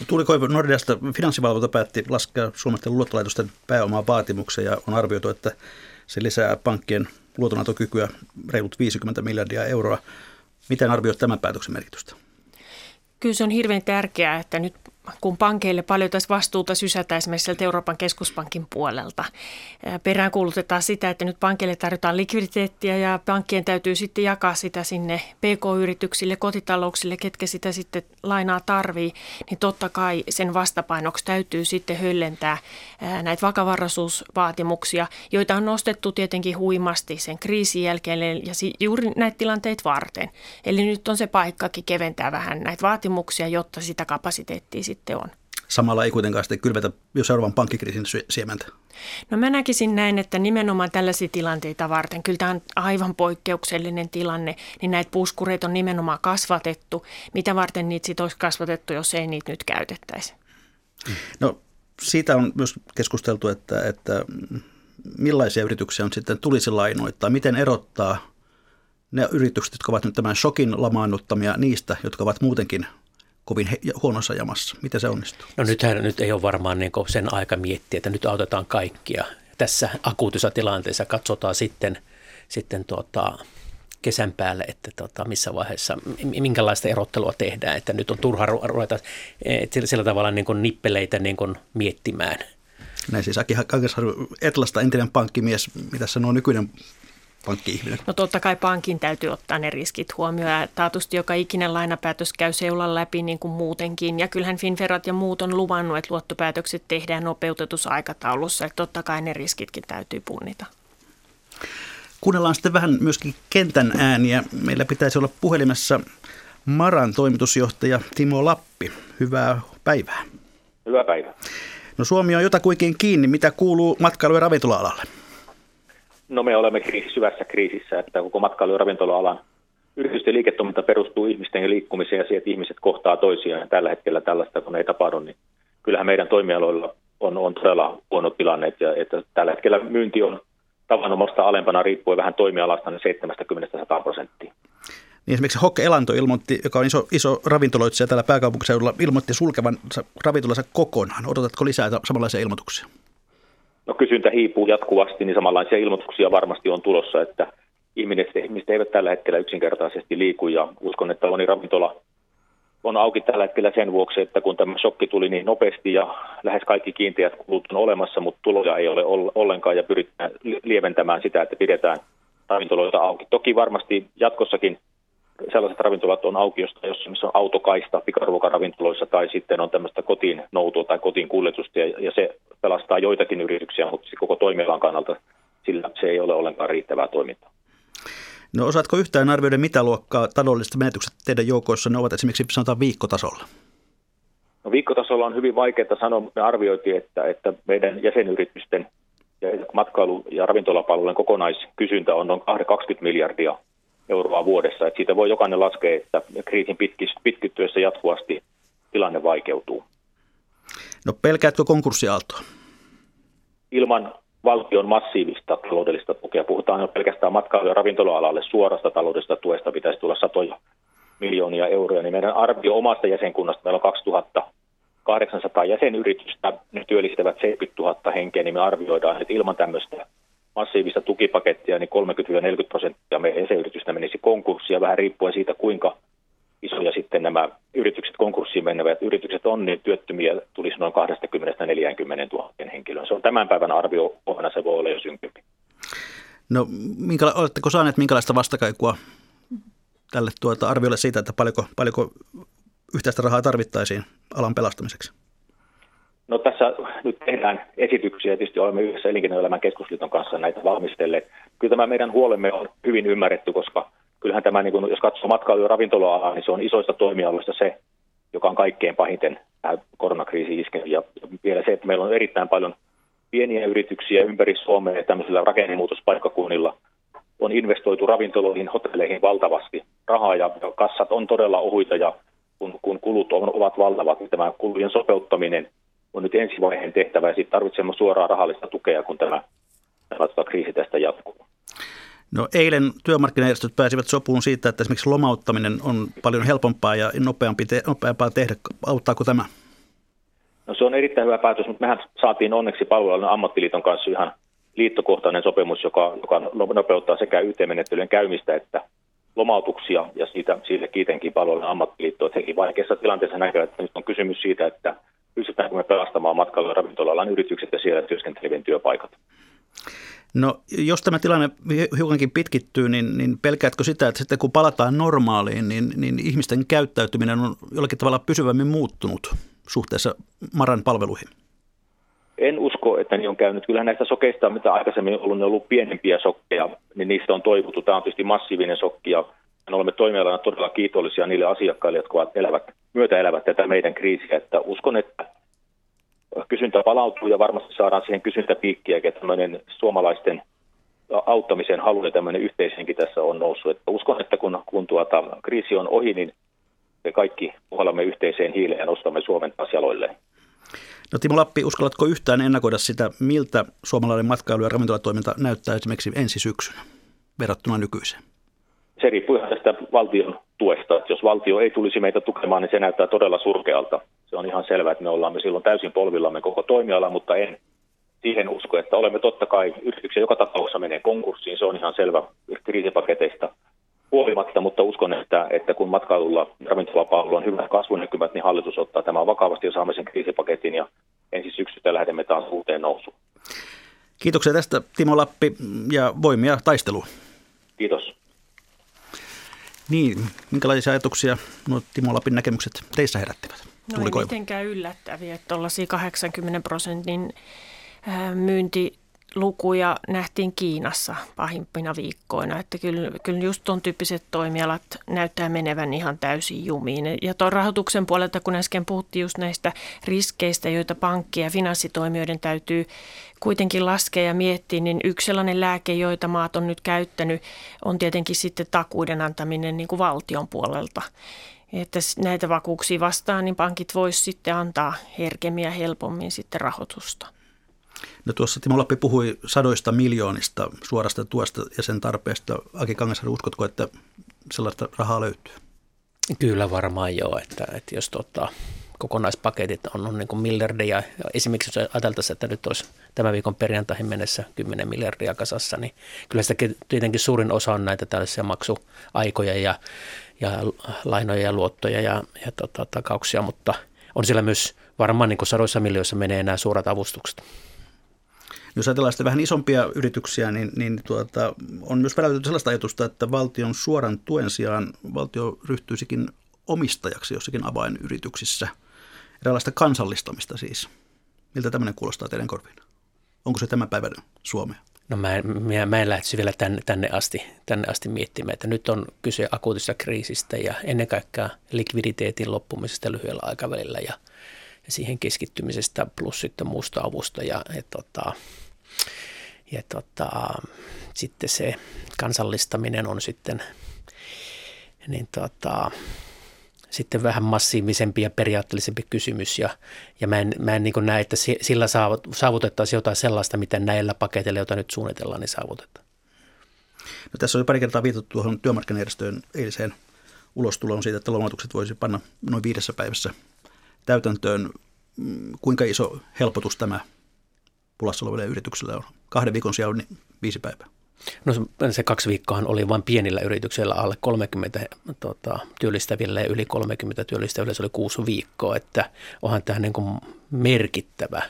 Tuuli Koivu Nordeasta finanssivalvonta päätti laskea suomalaisten luottolaitosten pääomaa vaatimuksia ja on arvioitu, että se lisää pankkien luotonantokykyä reilut 50 miljardia euroa. Miten arvioit tämän päätöksen merkitystä? Kyllä se on hirveän tärkeää, että nyt kun pankeille paljon tässä vastuuta sysätään esimerkiksi sieltä Euroopan keskuspankin puolelta. Peräänkuulutetaan sitä, että nyt pankeille tarjotaan likviditeettiä ja pankkien täytyy sitten jakaa sitä sinne PK-yrityksille, kotitalouksille, ketkä sitä sitten lainaa tarvii, niin totta kai sen vastapainoksi täytyy sitten höllentää näitä vakavaraisuusvaatimuksia, joita on nostettu tietenkin huimasti sen kriisin jälkeen ja juuri näitä tilanteita varten. Eli nyt on se paikkakin keventää vähän näitä vaatimuksia, jotta sitä kapasiteettia sitten on. samalla ei kuitenkaan sitten kylvetä jo seuraavan pankkikriisin siementä? No mä näkisin näin, että nimenomaan tällaisia tilanteita varten, kyllä tämä on aivan poikkeuksellinen tilanne, niin näitä puskureita on nimenomaan kasvatettu. Mitä varten niitä sitten olisi kasvatettu, jos ei niitä nyt käytettäisi? No siitä on myös keskusteltu, että, että millaisia yrityksiä on sitten tulisi lainoittaa, miten erottaa ne yritykset, jotka ovat nyt tämän shokin lamaannuttamia niistä, jotka ovat muutenkin kovin huonossa jamassa. Miten se onnistuu? No nythän nyt ei ole varmaan niin sen aika miettiä, että nyt autetaan kaikkia. Tässä akuutissa tilanteessa katsotaan sitten, sitten tuota, kesän päälle, että tota, missä vaiheessa, minkälaista erottelua tehdään, että nyt on turha ruveta sillä tavalla niin kuin nippeleitä niin kuin miettimään. Näin siis Aki Kangasharju, Etlasta entinen pankkimies, mitä sanoo nykyinen pankki-ihminen? No totta kai pankin täytyy ottaa ne riskit huomioon ja taatusti joka ikinen lainapäätös käy seulan läpi niin kuin muutenkin. Ja kyllähän Finferat ja muut on luvannut, että luottopäätökset tehdään nopeutetussa aikataulussa, että totta kai ne riskitkin täytyy punnita. Kuunnellaan sitten vähän myöskin kentän ääniä. Meillä pitäisi olla puhelimessa Maran toimitusjohtaja Timo Lappi. Hyvää päivää. Hyvää päivää. No Suomi on jotakuikin kiinni. Mitä kuuluu matkailu- ja ravintola-alalle? No me olemme kriisi, syvässä kriisissä, että koko matkailu- ja ravintola-alan yritysten liiketoiminta perustuu ihmisten ja liikkumiseen ja siihen, että ihmiset kohtaa toisiaan. Ja tällä hetkellä tällaista, kun ei tapahdu, niin kyllähän meidän toimialoilla on, on todella huono tilanne. Että, että tällä hetkellä myynti on tavanomaista alempana riippuen vähän toimialasta niin 70-100 prosenttia. Niin esimerkiksi Hokke Elanto ilmoitti, joka on iso, iso ravintoloitsija täällä pääkaupunkiseudulla, ilmoitti sulkevan ravintolansa kokonaan. Odotatko lisää samanlaisia ilmoituksia? No kysyntä hiipuu jatkuvasti, niin samanlaisia ilmoituksia varmasti on tulossa, että ihmiset, ihmiset eivät tällä hetkellä yksinkertaisesti liiku ja uskon, että moni ravintola on auki tällä hetkellä sen vuoksi, että kun tämä shokki tuli niin nopeasti ja lähes kaikki kiinteät kulut on olemassa, mutta tuloja ei ole ollenkaan ja pyritään lieventämään sitä, että pidetään ravintoloita auki. Toki varmasti jatkossakin sellaiset ravintolat on auki, josta, jos missä on autokaista pikaruokaravintoloissa tai sitten on tämmöistä kotiin noutua tai kotiin kuljetusta ja, ja se pelastaa joitakin yrityksiä, mutta koko toimialan kannalta sillä se ei ole ollenkaan riittävää toimintaa. No osaatko yhtään arvioida, mitä luokkaa taloudelliset menetykset teidän joukoissa ne ovat esimerkiksi sanotaan viikkotasolla? No viikkotasolla on hyvin vaikeaa sanoa, mutta me arvioitiin, että, että meidän jäsenyritysten ja matkailu- ja ravintolapalvelujen kokonaiskysyntä on noin 20 miljardia euroa vuodessa. Että siitä voi jokainen laskea, että kriisin pitkittyessä jatkuvasti tilanne vaikeutuu. No pelkäätkö konkurssiaaltoa? Ilman valtion massiivista taloudellista tukea, puhutaan jo pelkästään matkailu- ja ravintola-alalle suorasta taloudesta tuesta, pitäisi tulla satoja miljoonia euroja, niin meidän arvio omasta jäsenkunnasta, meillä on 2800 jäsenyritystä, ne työllistävät 70 000 henkeä, niin me arvioidaan, että ilman tämmöistä massiivista tukipakettia, niin 30-40 prosenttia meidän jäsenyritystä menisi konkurssia, vähän riippuen siitä, kuinka isoja sitten nämä yritykset konkurssiin menevät yritykset on, niin työttömiä tulisi noin 20-40 000 henkilöä. Se on tämän päivän arvio, huomenna se voi olla jo synkempi. No, minkäla- oletteko saaneet minkälaista vastakaikua tälle tuota arviolle siitä, että paljonko, paljonko yhteistä rahaa tarvittaisiin alan pelastamiseksi? No tässä nyt tehdään esityksiä, tietysti olemme yhdessä Elinkeinoelämän keskusliiton kanssa näitä valmistelleet. Kyllä tämä meidän huolemme on hyvin ymmärretty, koska kyllähän tämä, niin kun, jos katsoo matkailu- ja ravintola-alaa, niin se on isoista toimialoista se, joka on kaikkein pahiten tähän koronakriisiin iskenyt. Ja vielä se, että meillä on erittäin paljon pieniä yrityksiä ympäri Suomea tämmöisillä rakennemuutospaikkakunnilla on investoitu ravintoloihin, hotelleihin valtavasti rahaa ja kassat on todella ohuita ja kun, kun kulut on, ovat valtavat, niin tämä kulujen sopeuttaminen on nyt ensivaiheen tehtävä ja sitten tarvitsemme suoraa rahallista tukea, kun tämä, tämä kriisi tästä jatkuu. No eilen työmarkkinajärjestöt pääsivät sopuun siitä, että esimerkiksi lomauttaminen on paljon helpompaa ja nopeampi te- nopeampaa tehdä. Auttaako tämä? No se on erittäin hyvä päätös, mutta mehän saatiin onneksi palveluiden ammattiliiton kanssa ihan liittokohtainen sopimus, joka, joka nopeuttaa sekä YT-menettelyjen käymistä että lomautuksia, ja siitä, siitä kiitenkin ammattiliitto, että hekin vaikeassa tilanteessa näkevät, että nyt on kysymys siitä, että pystytäänkö me pelastamaan matkailu- ja ravintola yritykset ja siellä työskentelevien työpaikat. No jos tämä tilanne hiukankin pitkittyy, niin, niin pelkäätkö sitä, että sitten kun palataan normaaliin, niin, niin ihmisten käyttäytyminen on jollakin tavalla pysyvämmin muuttunut suhteessa Maran palveluihin? En usko, että niin on käynyt. Kyllähän näistä sokeista, mitä aikaisemmin on ollut, ne on ollut pienempiä sokkeja, niin niistä on toivottu. Tämä on tietysti massiivinen sokki ja olemme toimialana todella kiitollisia niille asiakkaille, jotka elävät, myötä elävät tätä meidän kriisiä. Että uskon, että kysyntä palautuu ja varmasti saadaan siihen kysyntäpiikkiä, että tämmöinen suomalaisten auttamisen halu ja tämmöinen yhteishenki tässä on noussut. Että uskon, että kun, kun tuota, kriisi on ohi, niin me kaikki puhallamme yhteiseen hiileen ja nostamme Suomen taas jaloilleen. No Timo Lappi, uskallatko yhtään ennakoida sitä, miltä suomalainen matkailu- ja ravintolatoiminta näyttää esimerkiksi ensi syksynä verrattuna nykyiseen? Se riippuu ihan tästä valtion tuesta. Että jos valtio ei tulisi meitä tukemaan, niin se näyttää todella surkealta. Se on ihan selvää, että me ollaan silloin täysin polvillamme koko toimiala, mutta en siihen usko, että olemme totta kai yrityksiä joka tapauksessa menee konkurssiin. Se on ihan selvä kriisipaketeista huolimatta, mutta uskon, että, että kun matkailulla ravintolapalvelulla on hyvät kasvunäkymät, niin hallitus ottaa tämän vakavasti ja saamme sen kriisipaketin ja ensi syksystä lähdemme taas uuteen nousuun. Kiitoksia tästä Timo Lappi ja voimia taisteluun. Kiitos. Niin, minkälaisia ajatuksia nuo Timo Lapin näkemykset teissä herättivät? No ei mitenkään yllättäviä, että tuollaisia 80 prosentin myynti lukuja nähtiin Kiinassa pahimpina viikkoina. Että kyllä, kyllä just tuon tyyppiset toimialat näyttää menevän ihan täysin jumiin. Ja tuon rahoituksen puolelta, kun äsken puhuttiin just näistä riskeistä, joita pankkia ja finanssitoimijoiden täytyy kuitenkin laskea ja miettiä, niin yksi sellainen lääke, joita maat on nyt käyttänyt, on tietenkin sitten takuiden antaminen niin kuin valtion puolelta. Että näitä vakuuksia vastaan, niin pankit voisivat sitten antaa herkemmin ja helpommin sitten rahoitusta. No tuossa Timo Lappi puhui sadoista miljoonista suorasta tuosta ja sen tarpeesta. Aki Kangasari, uskotko, että sellaista rahaa löytyy? Kyllä varmaan joo, että, että jos tota, kokonaispaketit on, on niin kuin miljardia, esimerkiksi jos ajateltaisiin, että nyt olisi tämän viikon perjantaihin mennessä 10 miljardia kasassa, niin kyllä sitä tietenkin suurin osa on näitä tällaisia maksuaikoja ja, ja lainoja ja luottoja ja, ja tota, takauksia, mutta on siellä myös varmaan niin sadoissa miljoissa menee nämä suorat avustukset. Jos ajatellaan sitten vähän isompia yrityksiä, niin, niin tuota, on myös väläytetty sellaista ajatusta, että valtion suoran tuen sijaan valtio ryhtyisikin omistajaksi jossakin avainyrityksissä. Eräänlaista kansallistamista siis. Miltä tämmöinen kuulostaa teidän korviin? Onko se tämän päivän Suomea? No mä, mä, mä en lähtisi vielä tänne, tänne, asti, tänne asti miettimään, että nyt on kyse akuutista kriisistä ja ennen kaikkea likviditeetin loppumisesta lyhyellä aikavälillä ja, ja siihen keskittymisestä plus sitten muusta avusta. Ja, et, tota, ja tota, sitten se kansallistaminen on sitten niin tota, sitten vähän massiivisempi ja periaatteellisempi kysymys. Ja, ja mä en, mä en niin näe, että sillä saavutettaisiin jotain sellaista, mitä näillä paketeilla, joita nyt suunnitellaan, niin saavutetaan. No, tässä oli pari kertaa viitattu tuohon työmarkkinajärjestöön eiliseen ulostuloon siitä, että lomautukset voisi panna noin viidessä päivässä täytäntöön. Mm, kuinka iso helpotus tämä pulassa oleville yrityksille on? Kahden viikon sijaan niin viisi päivää. No se kaksi viikkoahan oli vain pienillä yrityksillä alle 30 tota, työllistävillä ja yli 30 työllistävillä se oli kuusi viikkoa, että onhan tämä niin kuin merkittävä.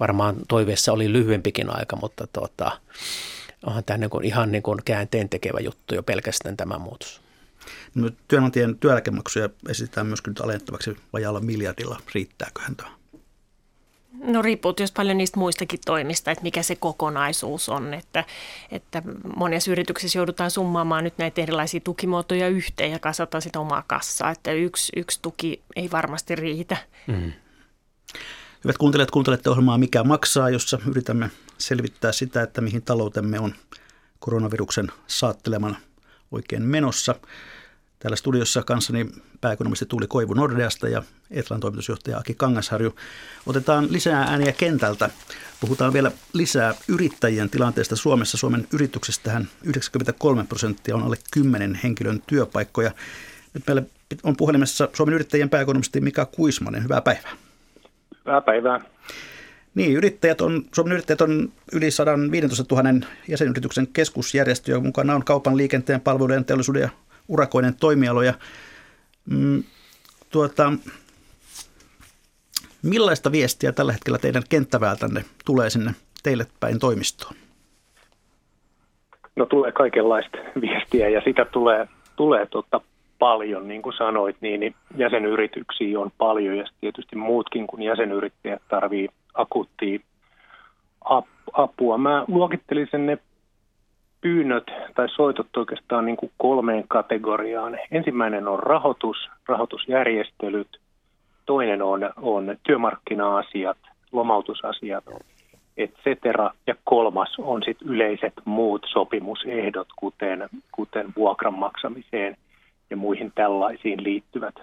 Varmaan toiveessa oli lyhyempikin aika, mutta tota, onhan tämä niin kuin ihan niin kuin käänteen tekevä juttu jo pelkästään tämä muutos. No, työnantajien työeläkemaksuja esitetään myöskin nyt alentavaksi vajaalla miljardilla. Riittääköhän tämä? No riippuu jos paljon niistä muistakin toimista, että mikä se kokonaisuus on, että, että monessa yrityksessä joudutaan summaamaan nyt näitä erilaisia tukimuotoja yhteen ja kasata sitä omaa kassaa, että yksi, yksi tuki ei varmasti riitä. Mm. Hyvät kuuntelijat, kuuntelette ohjelmaa Mikä maksaa, jossa yritämme selvittää sitä, että mihin taloutemme on koronaviruksen saattelemana oikein menossa. Täällä studiossa kanssani pääekonomisti Tuuli Koivu Nordeasta ja Etlan toimitusjohtaja Aki Kangasharju. Otetaan lisää ääniä kentältä. Puhutaan vielä lisää yrittäjien tilanteesta Suomessa. Suomen yrityksistähän 93 prosenttia on alle 10 henkilön työpaikkoja. Nyt meillä on puhelimessa Suomen yrittäjien pääekonomisti Mika Kuismanen. Hyvää päivää. Hyvää päivää. Niin, yrittäjät on, Suomen yrittäjät on yli 115 000 jäsenyrityksen keskusjärjestö, ja mukana on kaupan, liikenteen, palvelujen, teollisuuden ja urakoinen toimialoja. Mm, tuota, millaista viestiä tällä hetkellä teidän kenttäväältänne tulee sinne teille päin toimistoon? No tulee kaikenlaista viestiä ja sitä tulee, tulee tuota paljon, niin kuin sanoit, niin, niin jäsenyrityksiä on paljon ja tietysti muutkin kuin jäsenyrittäjät tarvii akuuttia apua. Mä luokittelisin ne pyynnöt tai soitot oikeastaan niin kuin kolmeen kategoriaan. Ensimmäinen on rahoitus, rahoitusjärjestelyt, toinen on, on työmarkkina-asiat, lomautusasiat, et cetera. Ja kolmas on sitten yleiset muut sopimusehdot, kuten, kuten vuokran maksamiseen ja muihin tällaisiin liittyvät.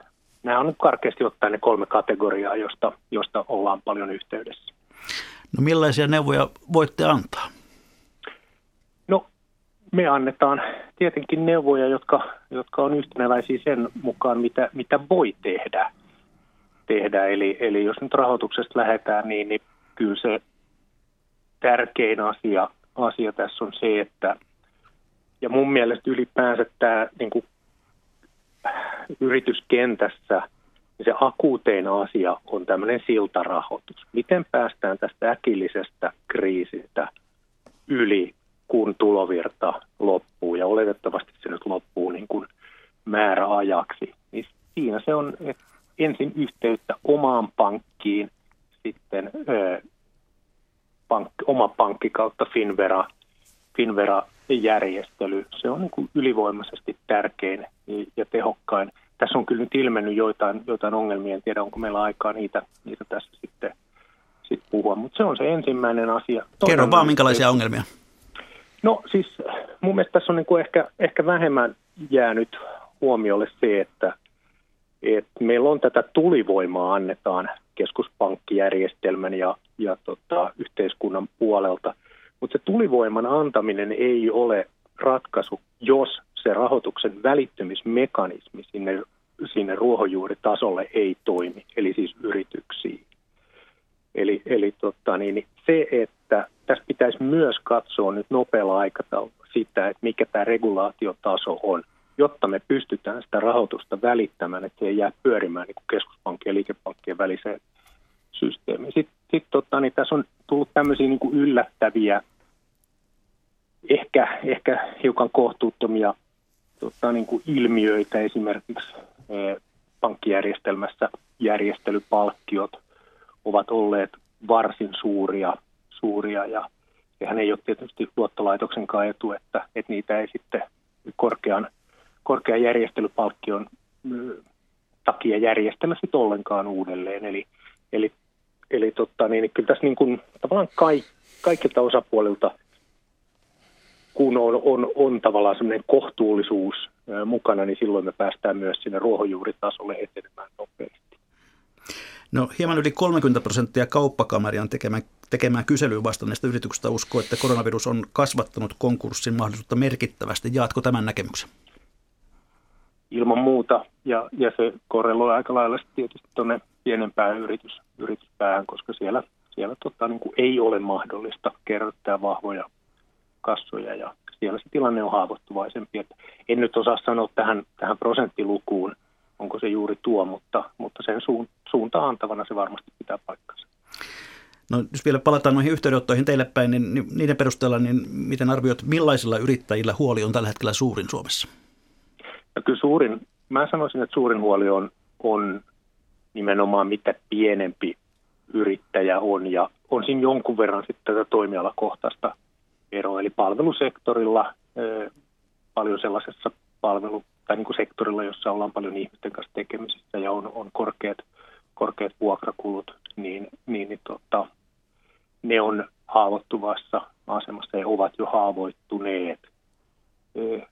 Nämä on nyt karkeasti ottaen ne kolme kategoriaa, josta, josta ollaan paljon yhteydessä. No millaisia neuvoja voitte antaa? Me annetaan tietenkin neuvoja, jotka, jotka on yhtenäväisiä sen mukaan, mitä, mitä voi tehdä. tehdä. Eli, eli jos nyt rahoituksesta lähdetään, niin, niin kyllä se tärkein asia, asia tässä on se, että ja mun mielestä ylipäänsä tämä niin kuin yrityskentässä niin se akuutein asia on tämmöinen siltarahoitus. Miten päästään tästä äkillisestä kriisistä yli, kun tulovirta loppuu, ja oletettavasti se nyt loppuu niin kuin määräajaksi. Niin siinä se on ensin yhteyttä omaan pankkiin, sitten ö, pank, oma pankki kautta Finvera, Finvera-järjestely. Se on niin kuin ylivoimaisesti tärkein ja tehokkain. Tässä on kyllä nyt ilmennyt joitain, joitain ongelmia, en tiedä onko meillä aikaa niitä, niitä tässä sitten, sitten puhua, mutta se on se ensimmäinen asia. Toinen Kerro vaan, minkälaisia ongelmia. No siis mun mielestä tässä on niin kuin ehkä, ehkä vähemmän jäänyt huomiolle se, että, että meillä on tätä tulivoimaa annetaan keskuspankkijärjestelmän ja, ja tota, yhteiskunnan puolelta, mutta se tulivoiman antaminen ei ole ratkaisu, jos se rahoituksen välittymismekanismi sinne, sinne ruohonjuuritasolle ei toimi, eli siis yrityksiin. Eli, eli tota, niin, se, että tässä pitäisi myös katsoa nyt nopealla aikataululla sitä, että mikä tämä regulaatiotaso on, jotta me pystytään sitä rahoitusta välittämään, että se ei jää pyörimään niin keskuspankkien ja liikepankkien väliseen systeemiin. Sitten sit, tota, niin tässä on tullut tämmöisiä niin kuin yllättäviä, ehkä, ehkä hiukan kohtuuttomia tota, niin kuin ilmiöitä esimerkiksi e, pankkijärjestelmässä järjestelypalkkiot ovat olleet varsin suuria, suuria ja sehän ei ole tietysti luottolaitoksenkaan etu, että, että niitä ei sitten korkean, korkean järjestelypalkkion takia järjestellä sitten ollenkaan uudelleen. Eli, eli, eli totta, niin, kyllä tässä niin kuin, tavallaan kaik, kaikilta osapuolilta kun on, on, on tavallaan semmoinen kohtuullisuus mukana, niin silloin me päästään myös sinne ruohonjuuritasolle etenemään nopeasti. No hieman yli 30 prosenttia kauppakamerian tekemään, tekemään kyselyyn vastanneista yrityksistä uskoo, että koronavirus on kasvattanut konkurssin mahdollisuutta merkittävästi. Jaatko tämän näkemyksen? Ilman muuta, ja, ja se korreloi aika lailla tietysti tuonne pienempään yritys, yrityspäähän, koska siellä, siellä tota, niin kuin ei ole mahdollista kerryttää vahvoja kassoja ja siellä se tilanne on haavoittuvaisempi. Että en nyt osaa sanoa tähän, tähän prosenttilukuun, onko se juuri tuo, mutta, mutta sen suuntaan antavana se varmasti pitää paikkansa. No, jos vielä palataan noihin yhteydenottoihin teille päin, niin, niin niiden perusteella, niin miten arvioit, millaisilla yrittäjillä huoli on tällä hetkellä suurin Suomessa? No kyllä suurin, mä sanoisin, että suurin huoli on, on nimenomaan mitä pienempi yrittäjä on ja on siinä jonkun verran sitten tätä toimialakohtaista ero. Eli palvelusektorilla paljon sellaisessa palvelu- tai niin kuin sektorilla, jossa ollaan paljon ihmisten kanssa tekemisissä ja on, on korkeat, korkeat vuokrakulut, niin, niin, niin tota, ne on haavoittuvassa asemassa ja ovat jo haavoittuneet.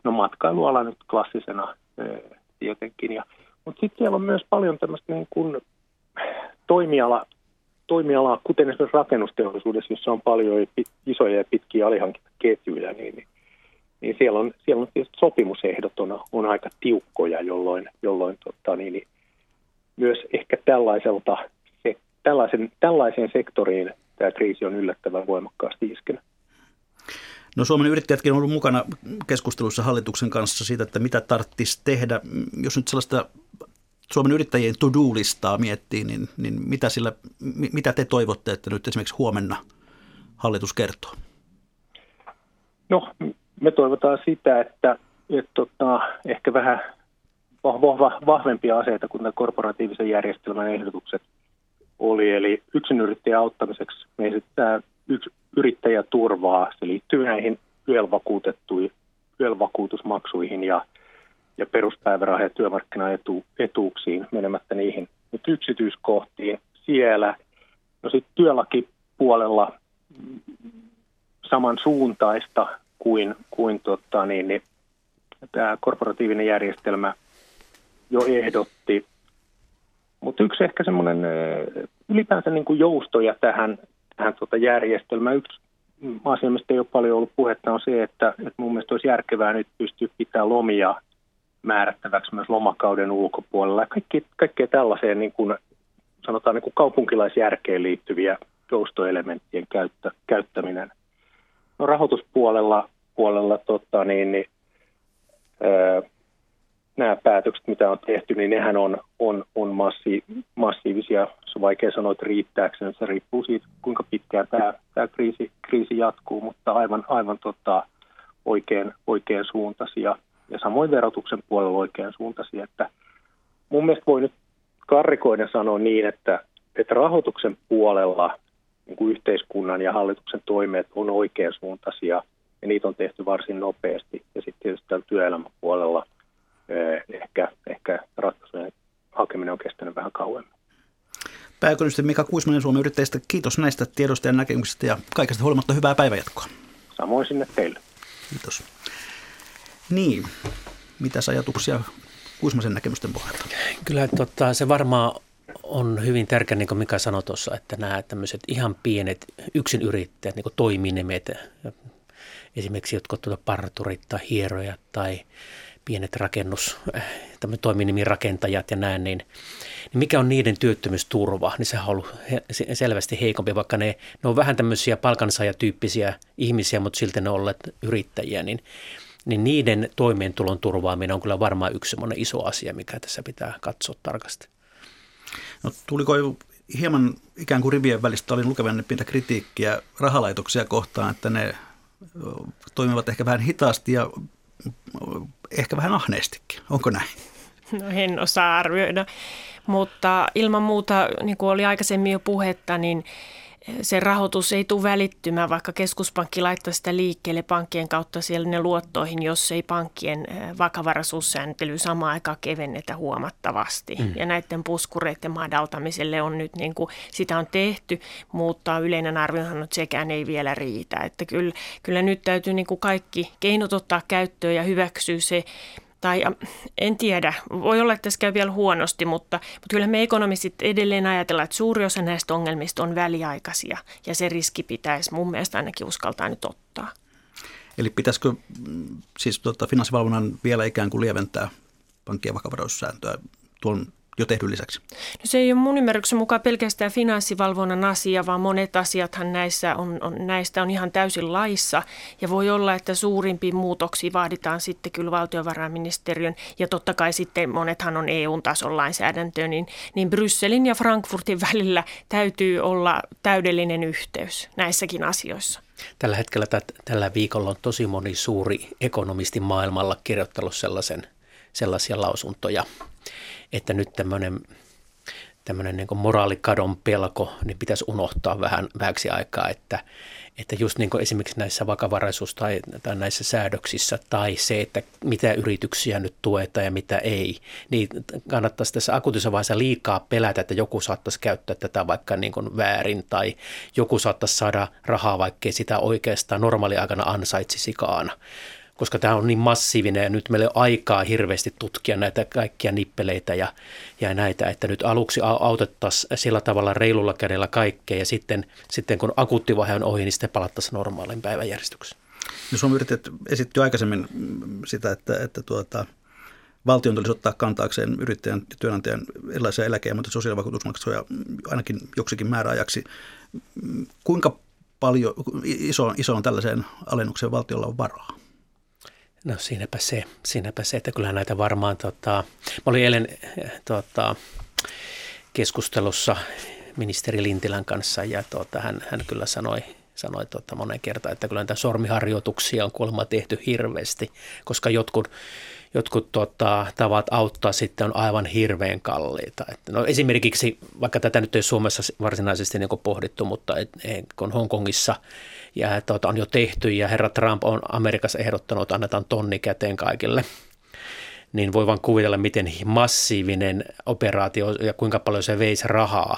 No matkailuala nyt klassisena tietenkin. Ja, mutta sitten siellä on myös paljon tämmöistä niin kuin toimiala, toimialaa, kuten esimerkiksi rakennusteollisuudessa, jossa on paljon isoja ja pitkiä alihankintaketjuja, niin, niin, niin siellä on, siellä on tietysti sopimusehdot on, on aika tiukkoja, jolloin, jolloin tota, niin, niin, myös ehkä tällaiselta, se, tällaisen, tällaiseen sektoriin tämä kriisi on yllättävän voimakkaasti iskenyt. No Suomen yrittäjätkin on ollut mukana keskustelussa hallituksen kanssa siitä, että mitä tarvitsisi tehdä. Jos nyt sellaista Suomen yrittäjien to-do-listaa miettii, niin, niin mitä, sillä, mitä te toivotte, että nyt esimerkiksi huomenna hallitus kertoo? No, me toivotaan sitä, että, että tota, ehkä vähän vahvempia aseita kuin nämä korporatiivisen järjestelmän ehdotukset oli. Eli yrittäjän auttamiseksi me esitetään yksi yrittäjäturvaa. Se liittyy näihin YEL-vakuutusmaksuihin ja ja peruspäiväraha- ja työmarkkinaetuuksiin menemättä niihin nyt yksityiskohtiin. Siellä No sitten työlakipuolella samansuuntaista kuin, kuin tota, niin, niin, tämä korporatiivinen järjestelmä jo ehdotti. Mutta yksi ehkä semmoinen ylipäänsä niin kuin joustoja tähän, tähän tota järjestelmään. Yksi asia, mistä ei ole paljon ollut puhetta, on se, että, että mun mielestä olisi järkevää nyt pystyä pitää lomia määrättäväksi myös lomakauden ulkopuolella. Kaikki, kaikkea tällaiseen niin kuin, sanotaan niin kuin kaupunkilaisjärkeen liittyviä joustoelementtien käyttä, käyttäminen. No rahoituspuolella puolella, tota, niin, niin, öö, nämä päätökset, mitä on tehty, niin nehän on, on, on massi, massiivisia. Se on vaikea sanoa, että riittääkö se. riippuu siitä, kuinka pitkään tämä, tämä kriisi, kriisi jatkuu, mutta aivan, aivan tota, oikein, oikein suuntaisia. Ja samoin verotuksen puolella oikein suuntaisia. Että mun mielestä voi nyt karrikoiden sanoa niin, että, että rahoituksen puolella niin kuin yhteiskunnan ja hallituksen toimet on oikein suuntaisia ja niitä on tehty varsin nopeasti. Ja sitten tietysti täällä työelämän puolella – ehkä, ehkä ratkaisujen hakeminen on kestänyt vähän kauemmin. Pääekonomisti Mika Kuismanen Suomen yrittäjistä, kiitos näistä tiedosta ja näkemyksistä ja kaikesta huolimatta hyvää päivänjatkoa. Samoin sinne teille. Kiitos. Niin, mitä ajatuksia Kuismasen näkemysten pohjalta? Kyllä tota, se varmaan on hyvin tärkeä, niin kuin Mika sanoi tuossa, että nämä tämmöiset ihan pienet yrittäjät, niin kuin toiminimet, esimerkiksi jotkut tuota parturit tai hierojat tai pienet rakennus, toiminimirakentajat ja näin, niin, niin mikä on niiden työttömyysturva, niin sehän on ollut selvästi heikompi, vaikka ne, ne on vähän tämmöisiä palkansaajatyyppisiä ihmisiä, mutta silti ne on olleet yrittäjiä, niin, niin niiden toimeentulon turvaaminen on kyllä varmaan yksi semmoinen iso asia, mikä tässä pitää katsoa tarkasti. No, tuliko hieman ikään kuin rivien välistä, olin lukevan pientä kritiikkiä rahalaitoksia kohtaan, että ne toimivat ehkä vähän hitaasti ja ehkä vähän ahneestikin. Onko näin? No en osaa arvioida, mutta ilman muuta, niin kuin oli aikaisemmin jo puhetta, niin se rahoitus ei tule välittymään, vaikka keskuspankki laittaa sitä liikkeelle pankkien kautta siellä ne luottoihin, jos ei pankkien vakavaraisuussääntely samaan aikaan kevennetä huomattavasti. Mm. Ja näiden puskureiden madaltamiselle on nyt, niin kuin, sitä on tehty, mutta yleinen arvio on, sekään ei vielä riitä. Että kyllä, kyllä nyt täytyy niin kuin kaikki keinot ottaa käyttöön ja hyväksyä se tai en tiedä, voi olla, että tässä käy vielä huonosti, mutta, mutta kyllä me ekonomistit edelleen ajatellaan, että suuri osa näistä ongelmista on väliaikaisia ja se riski pitäisi mun mielestä ainakin uskaltaa nyt ottaa. Eli pitäisikö mm, siis tuota, finanssivalvonnan vielä ikään kuin lieventää pankkien vakavaraisuussääntöä tuon jo tehdyn lisäksi? No se ei ole mun ymmärryksen mukaan pelkästään finanssivalvonnan asia, vaan monet asiathan näissä on, on, näistä on ihan täysin laissa. Ja voi olla, että suurimpiin muutoksiin vaaditaan sitten kyllä valtiovarainministeriön, ja totta kai sitten monethan on EU-tason lainsäädäntöä, niin, niin Brysselin ja Frankfurtin (laughs) välillä täytyy olla täydellinen yhteys näissäkin asioissa. Tällä hetkellä tällä viikolla on tosi moni suuri ekonomisti maailmalla kirjoittanut sellaisen, sellaisia lausuntoja, että nyt tämmöinen tämmöinen niin moraalikadon pelko, niin pitäisi unohtaa vähän vähäksi aikaa, että, että just niin kuin esimerkiksi näissä vakavaraisuus- tai, tai näissä säädöksissä tai se, että mitä yrityksiä nyt tuetaan ja mitä ei, niin kannattaisi tässä akuutissa vaiheessa liikaa pelätä, että joku saattaisi käyttää tätä vaikka niin kuin väärin tai joku saattaisi saada rahaa, vaikkei sitä oikeastaan normaaliaikana ansaitsisikaan koska tämä on niin massiivinen ja nyt meillä on aikaa hirveästi tutkia näitä kaikkia nippeleitä ja, ja näitä, että nyt aluksi autettaisiin sillä tavalla reilulla kädellä kaikkea ja sitten, sitten kun akuuttivaihe on ohi, niin sitten palattaisiin normaalin päiväjärjestykseen. No Suomi yrittäjät esitti aikaisemmin sitä, että, että tuota, valtion tulisi ottaa kantaakseen yrittäjän ja työnantajan erilaisia eläke- ja sosiaalivakuutusmaksuja ainakin joksikin määräajaksi. Kuinka paljon, iso, iso on tällaiseen alennukseen valtiolla on varaa? No siinäpä se, siinäpä se, että kyllähän näitä varmaan, tota, mä olin eilen tota, keskustelussa ministeri Lintilän kanssa ja tota, hän, hän kyllä sanoi, sanoi tota, monen kertaan, että kyllä näitä sormiharjoituksia on kuulemma tehty hirveästi, koska jotkut, jotkut tota, tavat auttaa sitten on aivan hirveän kalliita. Et, no esimerkiksi, vaikka tätä nyt ei Suomessa varsinaisesti niin pohdittu, mutta et, et, kun Hongkongissa – ja tuota, on jo tehty ja herra Trump on Amerikassa ehdottanut, että annetaan tonni käteen kaikille niin voi vaan kuvitella, miten massiivinen operaatio ja kuinka paljon se veisi rahaa.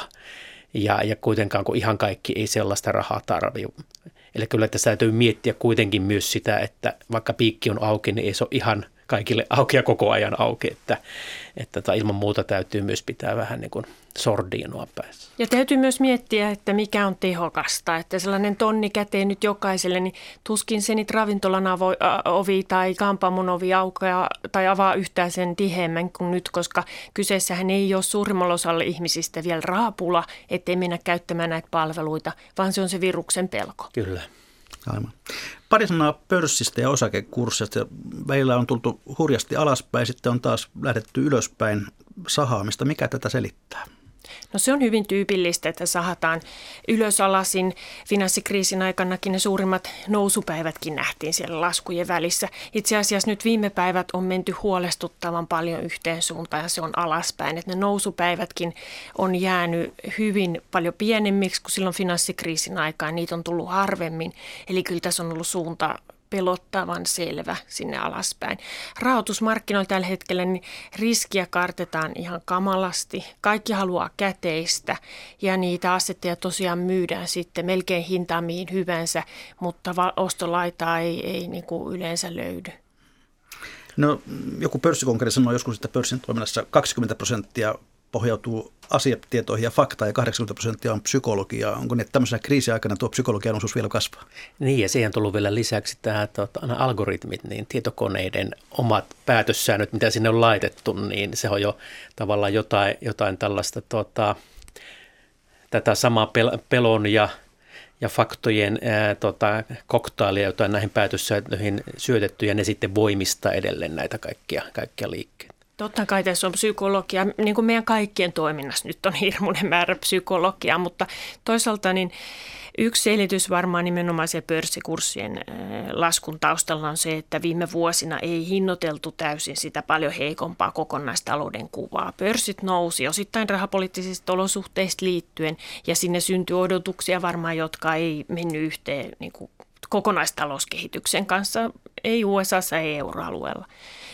Ja, ja kuitenkaan kun ihan kaikki ei sellaista rahaa tarvitse. Eli kyllä tässä täytyy miettiä kuitenkin myös sitä, että vaikka piikki on auki, niin ei se ole ihan – kaikille auki ja koko ajan auki, että, että tota, ilman muuta täytyy myös pitää vähän niin kuin sordiinoa päässä. Ja täytyy myös miettiä, että mikä on tehokasta, että sellainen tonni käteen nyt jokaiselle, niin tuskin se nyt ravintolan avo, ovi tai kampamon ovi aukeaa tai avaa yhtään sen tiheämmän kuin nyt, koska kyseessähän ei ole suurimmalla osalla ihmisistä vielä raapula, ettei mennä käyttämään näitä palveluita, vaan se on se viruksen pelko. Kyllä. Aivan. Pari sanaa pörssistä ja osakekurssista. Meillä on tultu hurjasti alaspäin, sitten on taas lähdetty ylöspäin sahaamista. Mikä tätä selittää? No se on hyvin tyypillistä, että sahataan ylös alasin. Finanssikriisin aikanakin ne suurimmat nousupäivätkin nähtiin siellä laskujen välissä. Itse asiassa nyt viime päivät on menty huolestuttavan paljon yhteen suuntaan ja se on alaspäin. Että ne nousupäivätkin on jäänyt hyvin paljon pienemmiksi kuin silloin finanssikriisin aikaan. Niitä on tullut harvemmin. Eli kyllä tässä on ollut suunta pelottavan selvä sinne alaspäin. Rahoitusmarkkinoilla tällä hetkellä niin riskiä kartetaan ihan kamalasti. Kaikki haluaa käteistä ja niitä asetteja tosiaan myydään sitten melkein hintaan mihin hyvänsä, mutta ostolaitaa ei, ei niin kuin yleensä löydy. No, joku pörssikonkari sanoi joskus, että pörssin toiminnassa 20 prosenttia pohjautuu asiatietoihin ja faktaan ja 80 prosenttia on psykologiaa. Onko niin, että tämmöisenä kriisiaikana tuo psykologian osuus vielä kasvaa? Niin ja siihen tullut vielä lisäksi tämä tuota, algoritmit, niin tietokoneiden omat päätössäännöt, mitä sinne on laitettu, niin se on jo tavallaan jotain, jotain tällaista tuota, tätä samaa pel- pelon ja ja faktojen ää, tota, koktailia, joita näihin päätössäännöihin syötetty, ja ne sitten voimistaa edelleen näitä kaikkia, kaikkia liikkeitä. Totta kai tässä on psykologia, niin kuin meidän kaikkien toiminnassa nyt on hirmuinen määrä psykologiaa, mutta toisaalta niin yksi selitys varmaan nimenomaan se pörssikurssien laskun taustalla on se, että viime vuosina ei hinnoiteltu täysin sitä paljon heikompaa kokonaistalouden kuvaa. Pörssit nousi osittain rahapoliittisista olosuhteista liittyen ja sinne syntyi odotuksia varmaan, jotka ei mennyt yhteen niin kuin kokonaistalouskehityksen kanssa, ei USAssa, ei euroalueella.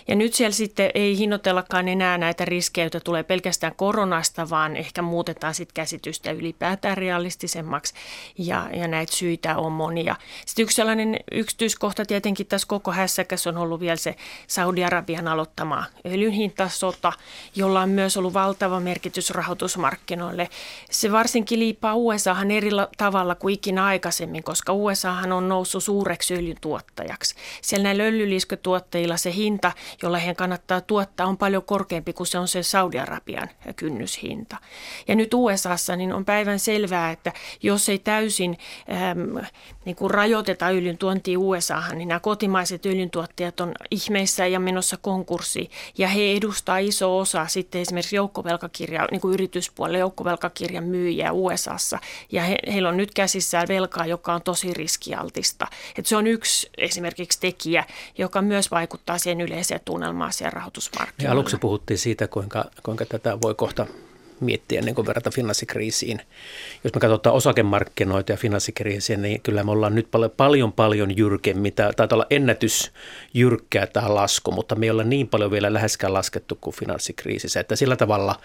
Ja nyt siellä sitten ei hinnoitellakaan enää näitä riskejä, joita tulee pelkästään koronasta, vaan ehkä muutetaan sitten käsitystä ylipäätään realistisemmaksi ja, ja näitä syitä on monia. Sitten yksi sellainen yksityiskohta tietenkin tässä koko hässäkäs on ollut vielä se Saudi-Arabian aloittama öljynhintasota, jolla on myös ollut valtava merkitys rahoitusmarkkinoille. Se varsinkin liippaa USAhan eri tavalla kuin ikinä aikaisemmin, koska USAhan on noussut suureksi öljyntuottajaksi. Siellä näillä öljyliiskötuottajilla se hinta, jolla heidän kannattaa tuottaa, on paljon korkeampi kuin se on se Saudi-Arabian kynnyshinta. Ja nyt USAssa niin on päivän selvää, että jos ei täysin äm, niin kuin rajoiteta öljyn tuontia USAhan, niin nämä kotimaiset öljyntuottajat on ihmeissä ja menossa konkurssiin. Ja he edustaa iso osa sitten esimerkiksi joukkovelkakirja, niin kuin yrityspuolella joukkovelkakirjan myyjiä USAssa. Ja he, heillä on nyt käsissään velkaa, joka on tosi riskialtista. Et se on yksi esimerkiksi tekijä, joka myös vaikuttaa siihen yleiseen tunnelmaan siellä rahoitusmarkkinoilla. Ja aluksi puhuttiin siitä, kuinka, kuinka tätä voi kohta miettiä ennen kuin verrata finanssikriisiin. Jos me katsotaan osakemarkkinoita ja finanssikriisiä, niin kyllä me ollaan nyt paljon, paljon, paljon jyrkemmin. Taitaa olla ennätysjyrkkää tämä lasku, mutta me ei olla niin paljon vielä läheskään laskettu kuin finanssikriisissä. Että sillä tavalla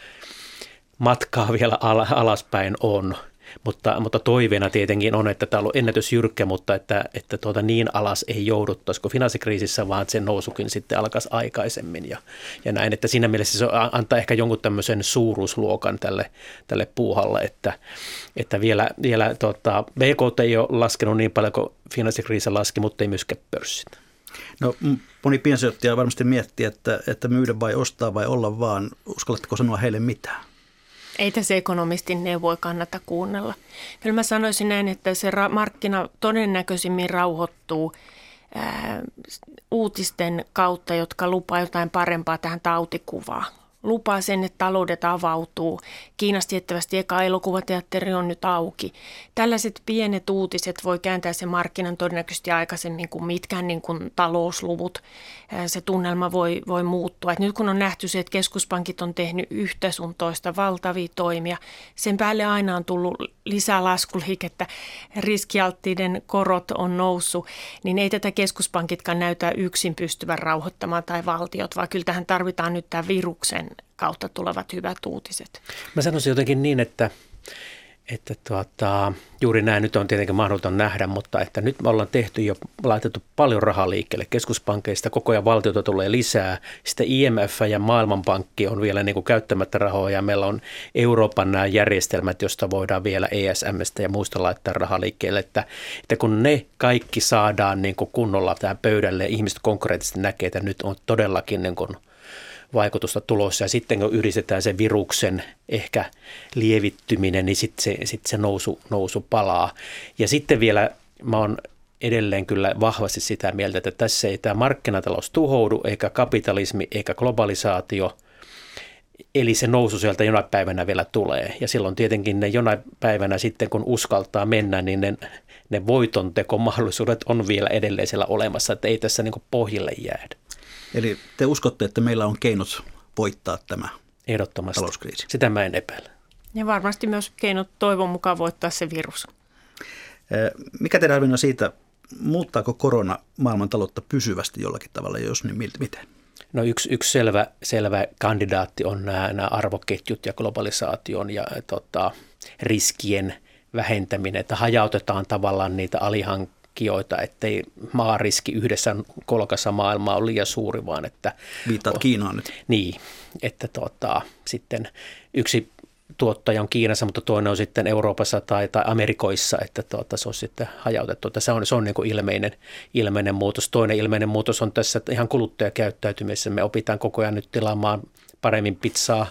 matkaa vielä alaspäin on. Mutta, mutta toiveena tietenkin on, että tämä on ollut ennätysjyrkkä, mutta että, että tuota niin alas ei jouduttaisi kuin finanssikriisissä, vaan sen nousukin sitten alkaisi aikaisemmin ja, ja näin. Että siinä mielessä se antaa ehkä jonkun tämmöisen suuruusluokan tälle, tälle puuhalle, että, että vielä, vielä tota, BKT ei ole laskenut niin paljon kuin finanssikriisi laski, mutta ei myöskään pörssit. No moni piensijoittaja varmasti miettii, että, että myydä vai ostaa vai olla vaan. Uskallatteko sanoa heille mitään? Ei tässä ekonomistin neuvoja kannata kuunnella. Kyllä mä sanoisin näin, että se markkina todennäköisimmin rauhoittuu ää, uutisten kautta, jotka lupaa jotain parempaa tähän tautikuvaan lupaa sen, että taloudet avautuu. Kiinasta tiettävästi eka elokuvateatteri on nyt auki. Tällaiset pienet uutiset voi kääntää sen markkinan todennäköisesti aikaisemmin kuin mitkään niin kuin talousluvut. Se tunnelma voi, voi muuttua. Et nyt kun on nähty se, että keskuspankit on tehnyt yhtä sun toista valtavia toimia, sen päälle aina on tullut lisää laskuliikettä, riskialttiiden korot on noussut, niin ei tätä keskuspankitkaan näytä yksin pystyvän rauhoittamaan tai valtiot, vaan kyllä tähän tarvitaan nyt tämä viruksen kautta tulevat hyvät uutiset. Mä sanoisin jotenkin niin, että että tuota, juuri näin nyt on tietenkin mahdoton nähdä, mutta että nyt me ollaan tehty jo, laitettu paljon rahaa liikkeelle keskuspankkeista, koko ajan valtiota tulee lisää, sitten IMF ja Maailmanpankki on vielä niin kuin käyttämättä rahoja ja meillä on Euroopan nämä järjestelmät, joista voidaan vielä ESMstä ja muista laittaa rahaa liikkeelle, että, että kun ne kaikki saadaan niin kuin kunnolla tähän pöydälle, ihmiset konkreettisesti näkee, että nyt on todellakin niin kuin – vaikutusta tulossa. Ja sitten kun yhdistetään se viruksen ehkä lievittyminen, niin sitten se, sit se nousu, nousu palaa. Ja sitten vielä mä oon edelleen kyllä vahvasti sitä mieltä, että tässä ei tämä markkinatalous tuhoudu, eikä kapitalismi, eikä globalisaatio. Eli se nousu sieltä jonain päivänä vielä tulee. Ja silloin tietenkin ne jonain päivänä sitten, kun uskaltaa mennä, niin ne, ne voitontekomahdollisuudet on vielä edelleen siellä olemassa, että ei tässä niin pohjille jäädä. Eli te uskotte, että meillä on keinot voittaa tämä Ehdottomasti. talouskriisi? Sitä mä en epäile. Ja varmasti myös keinot toivon mukaan voittaa se virus. Mikä teidän arvio on siitä, muuttaako korona maailmantaloutta pysyvästi jollakin tavalla, jos niin miten? No yksi, yksi selvä, selvä kandidaatti on nämä, nämä arvoketjut ja globalisaation ja tota, riskien vähentäminen, että hajautetaan tavallaan niitä alihankkeita hankkijoita, ettei maariski yhdessä kolkassa maailmaa ole liian suuri, vaan että... Viittaat Kiinaan nyt. Niin, että tota, sitten yksi tuottaja on Kiinassa, mutta toinen on sitten Euroopassa tai, tai Amerikoissa, että tuota, se on sitten hajautettu. Että se on, se on niin kuin ilmeinen, ilmeinen muutos. Toinen ilmeinen muutos on tässä ihan kuluttajakäyttäytymisessä. Me opitaan koko ajan nyt tilaamaan paremmin pizzaa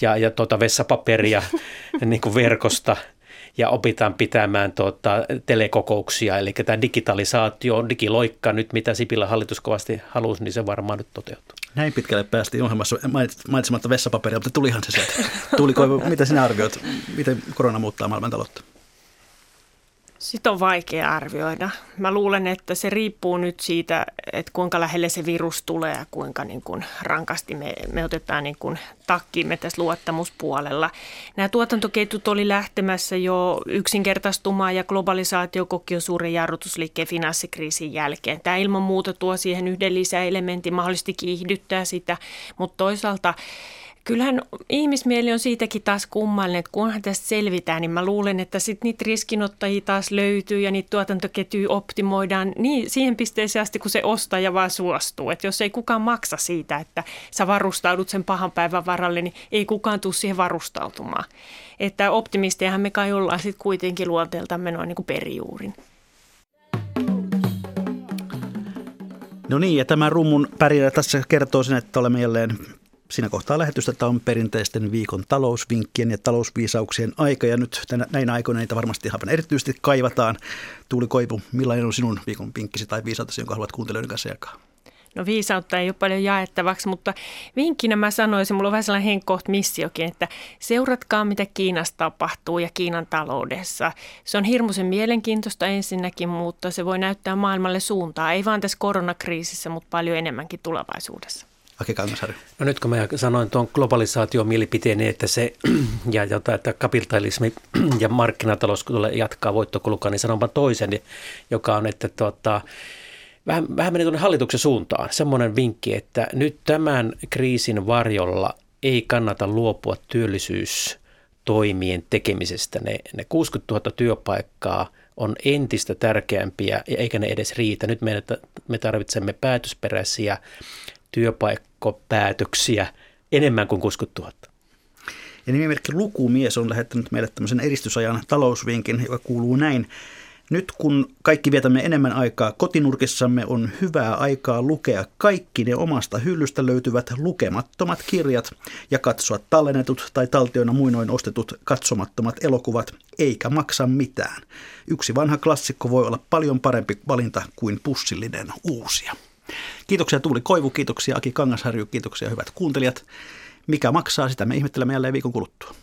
ja, ja tuota vessapaperia (laughs) niin kuin verkosta – ja opitaan pitämään tuota, telekokouksia. Eli tämä digitalisaatio, digiloikka nyt, mitä Sipilä hallitus kovasti halusi, niin se varmaan nyt toteutuu. Näin pitkälle päästiin ohjelmassa mainitsematta vessapaperia, mutta tulihan se sieltä. Tuliko, mitä sinä arvioit, miten korona muuttaa maailmantaloutta? Sitä on vaikea arvioida. Mä luulen, että se riippuu nyt siitä, että kuinka lähelle se virus tulee ja kuinka niin kuin rankasti me, me otetaan niin kuin takkiimme tässä luottamuspuolella. Nämä tuotantoketjut oli lähtemässä jo yksinkertaistumaan ja globalisaatio koki jo suuren jarrutusliikkeen finanssikriisin jälkeen. Tämä ilman muuta tuo siihen yhden lisäelementin, mahdollisesti kiihdyttää sitä, mutta toisaalta kyllähän ihmismieli on siitäkin taas kummallinen, että kunhan tästä selvitään, niin mä luulen, että sitten niitä riskinottajia taas löytyy ja niitä tuotantoketjuja optimoidaan niin siihen pisteeseen asti, kun se ostaja vaan suostuu. Että jos ei kukaan maksa siitä, että sä varustaudut sen pahan päivän varalle, niin ei kukaan tule siihen varustautumaan. Että optimistejahan me kai ollaan sitten kuitenkin luonteeltamme noin niin kuin perijuurin. No niin, ja tämä rummun pärjää tässä kertoo sen, että olemme jälleen Siinä kohtaa lähetystä tämä on perinteisten viikon talousvinkkien ja talousviisauksien aika ja nyt tänä, näinä aikoina niitä varmasti aivan erityisesti kaivataan. Tuuli Koivu, millainen on sinun viikon vinkkisi tai viisautasi, jonka haluat kuuntelijoiden kanssa jakaa? No viisautta ei ole paljon jaettavaksi, mutta vinkkinä mä sanoisin, mulla on vähän sellainen henkkoht missiokin, että seuratkaa mitä Kiinassa tapahtuu ja Kiinan taloudessa. Se on hirmuisen mielenkiintoista ensinnäkin, mutta se voi näyttää maailmalle suuntaa, ei vaan tässä koronakriisissä, mutta paljon enemmänkin tulevaisuudessa. Aki Kangasari. No nyt kun mä sanoin tuon globalisaation mielipiteeni, että se (clears throat) ja jota, että kapitalismi (clears throat) ja markkinatalous tulee jatkaa voittokulkaa, niin sanon toisen, joka on, että tuota, vähän, vähän meni tuonne hallituksen suuntaan. Semmoinen vinkki, että nyt tämän kriisin varjolla ei kannata luopua työllisyystoimien tekemisestä. Ne, ne 60 000 työpaikkaa on entistä tärkeämpiä, eikä ne edes riitä. Nyt me tarvitsemme päätösperäisiä työpaikkopäätöksiä enemmän kuin 60 000. Ja nimimerkki Lukumies on lähettänyt meille tämmöisen edistysajan talousvinkin, joka kuuluu näin. Nyt kun kaikki vietämme enemmän aikaa kotinurkissamme, on hyvää aikaa lukea kaikki ne omasta hyllystä löytyvät lukemattomat kirjat ja katsoa tallennetut tai taltioina muinoin ostetut katsomattomat elokuvat, eikä maksa mitään. Yksi vanha klassikko voi olla paljon parempi valinta kuin pussillinen uusia. Kiitoksia Tuuli Koivu, kiitoksia Aki Kangasharju, kiitoksia hyvät kuuntelijat. Mikä maksaa, sitä me ihmettelemme jälleen viikon kuluttua.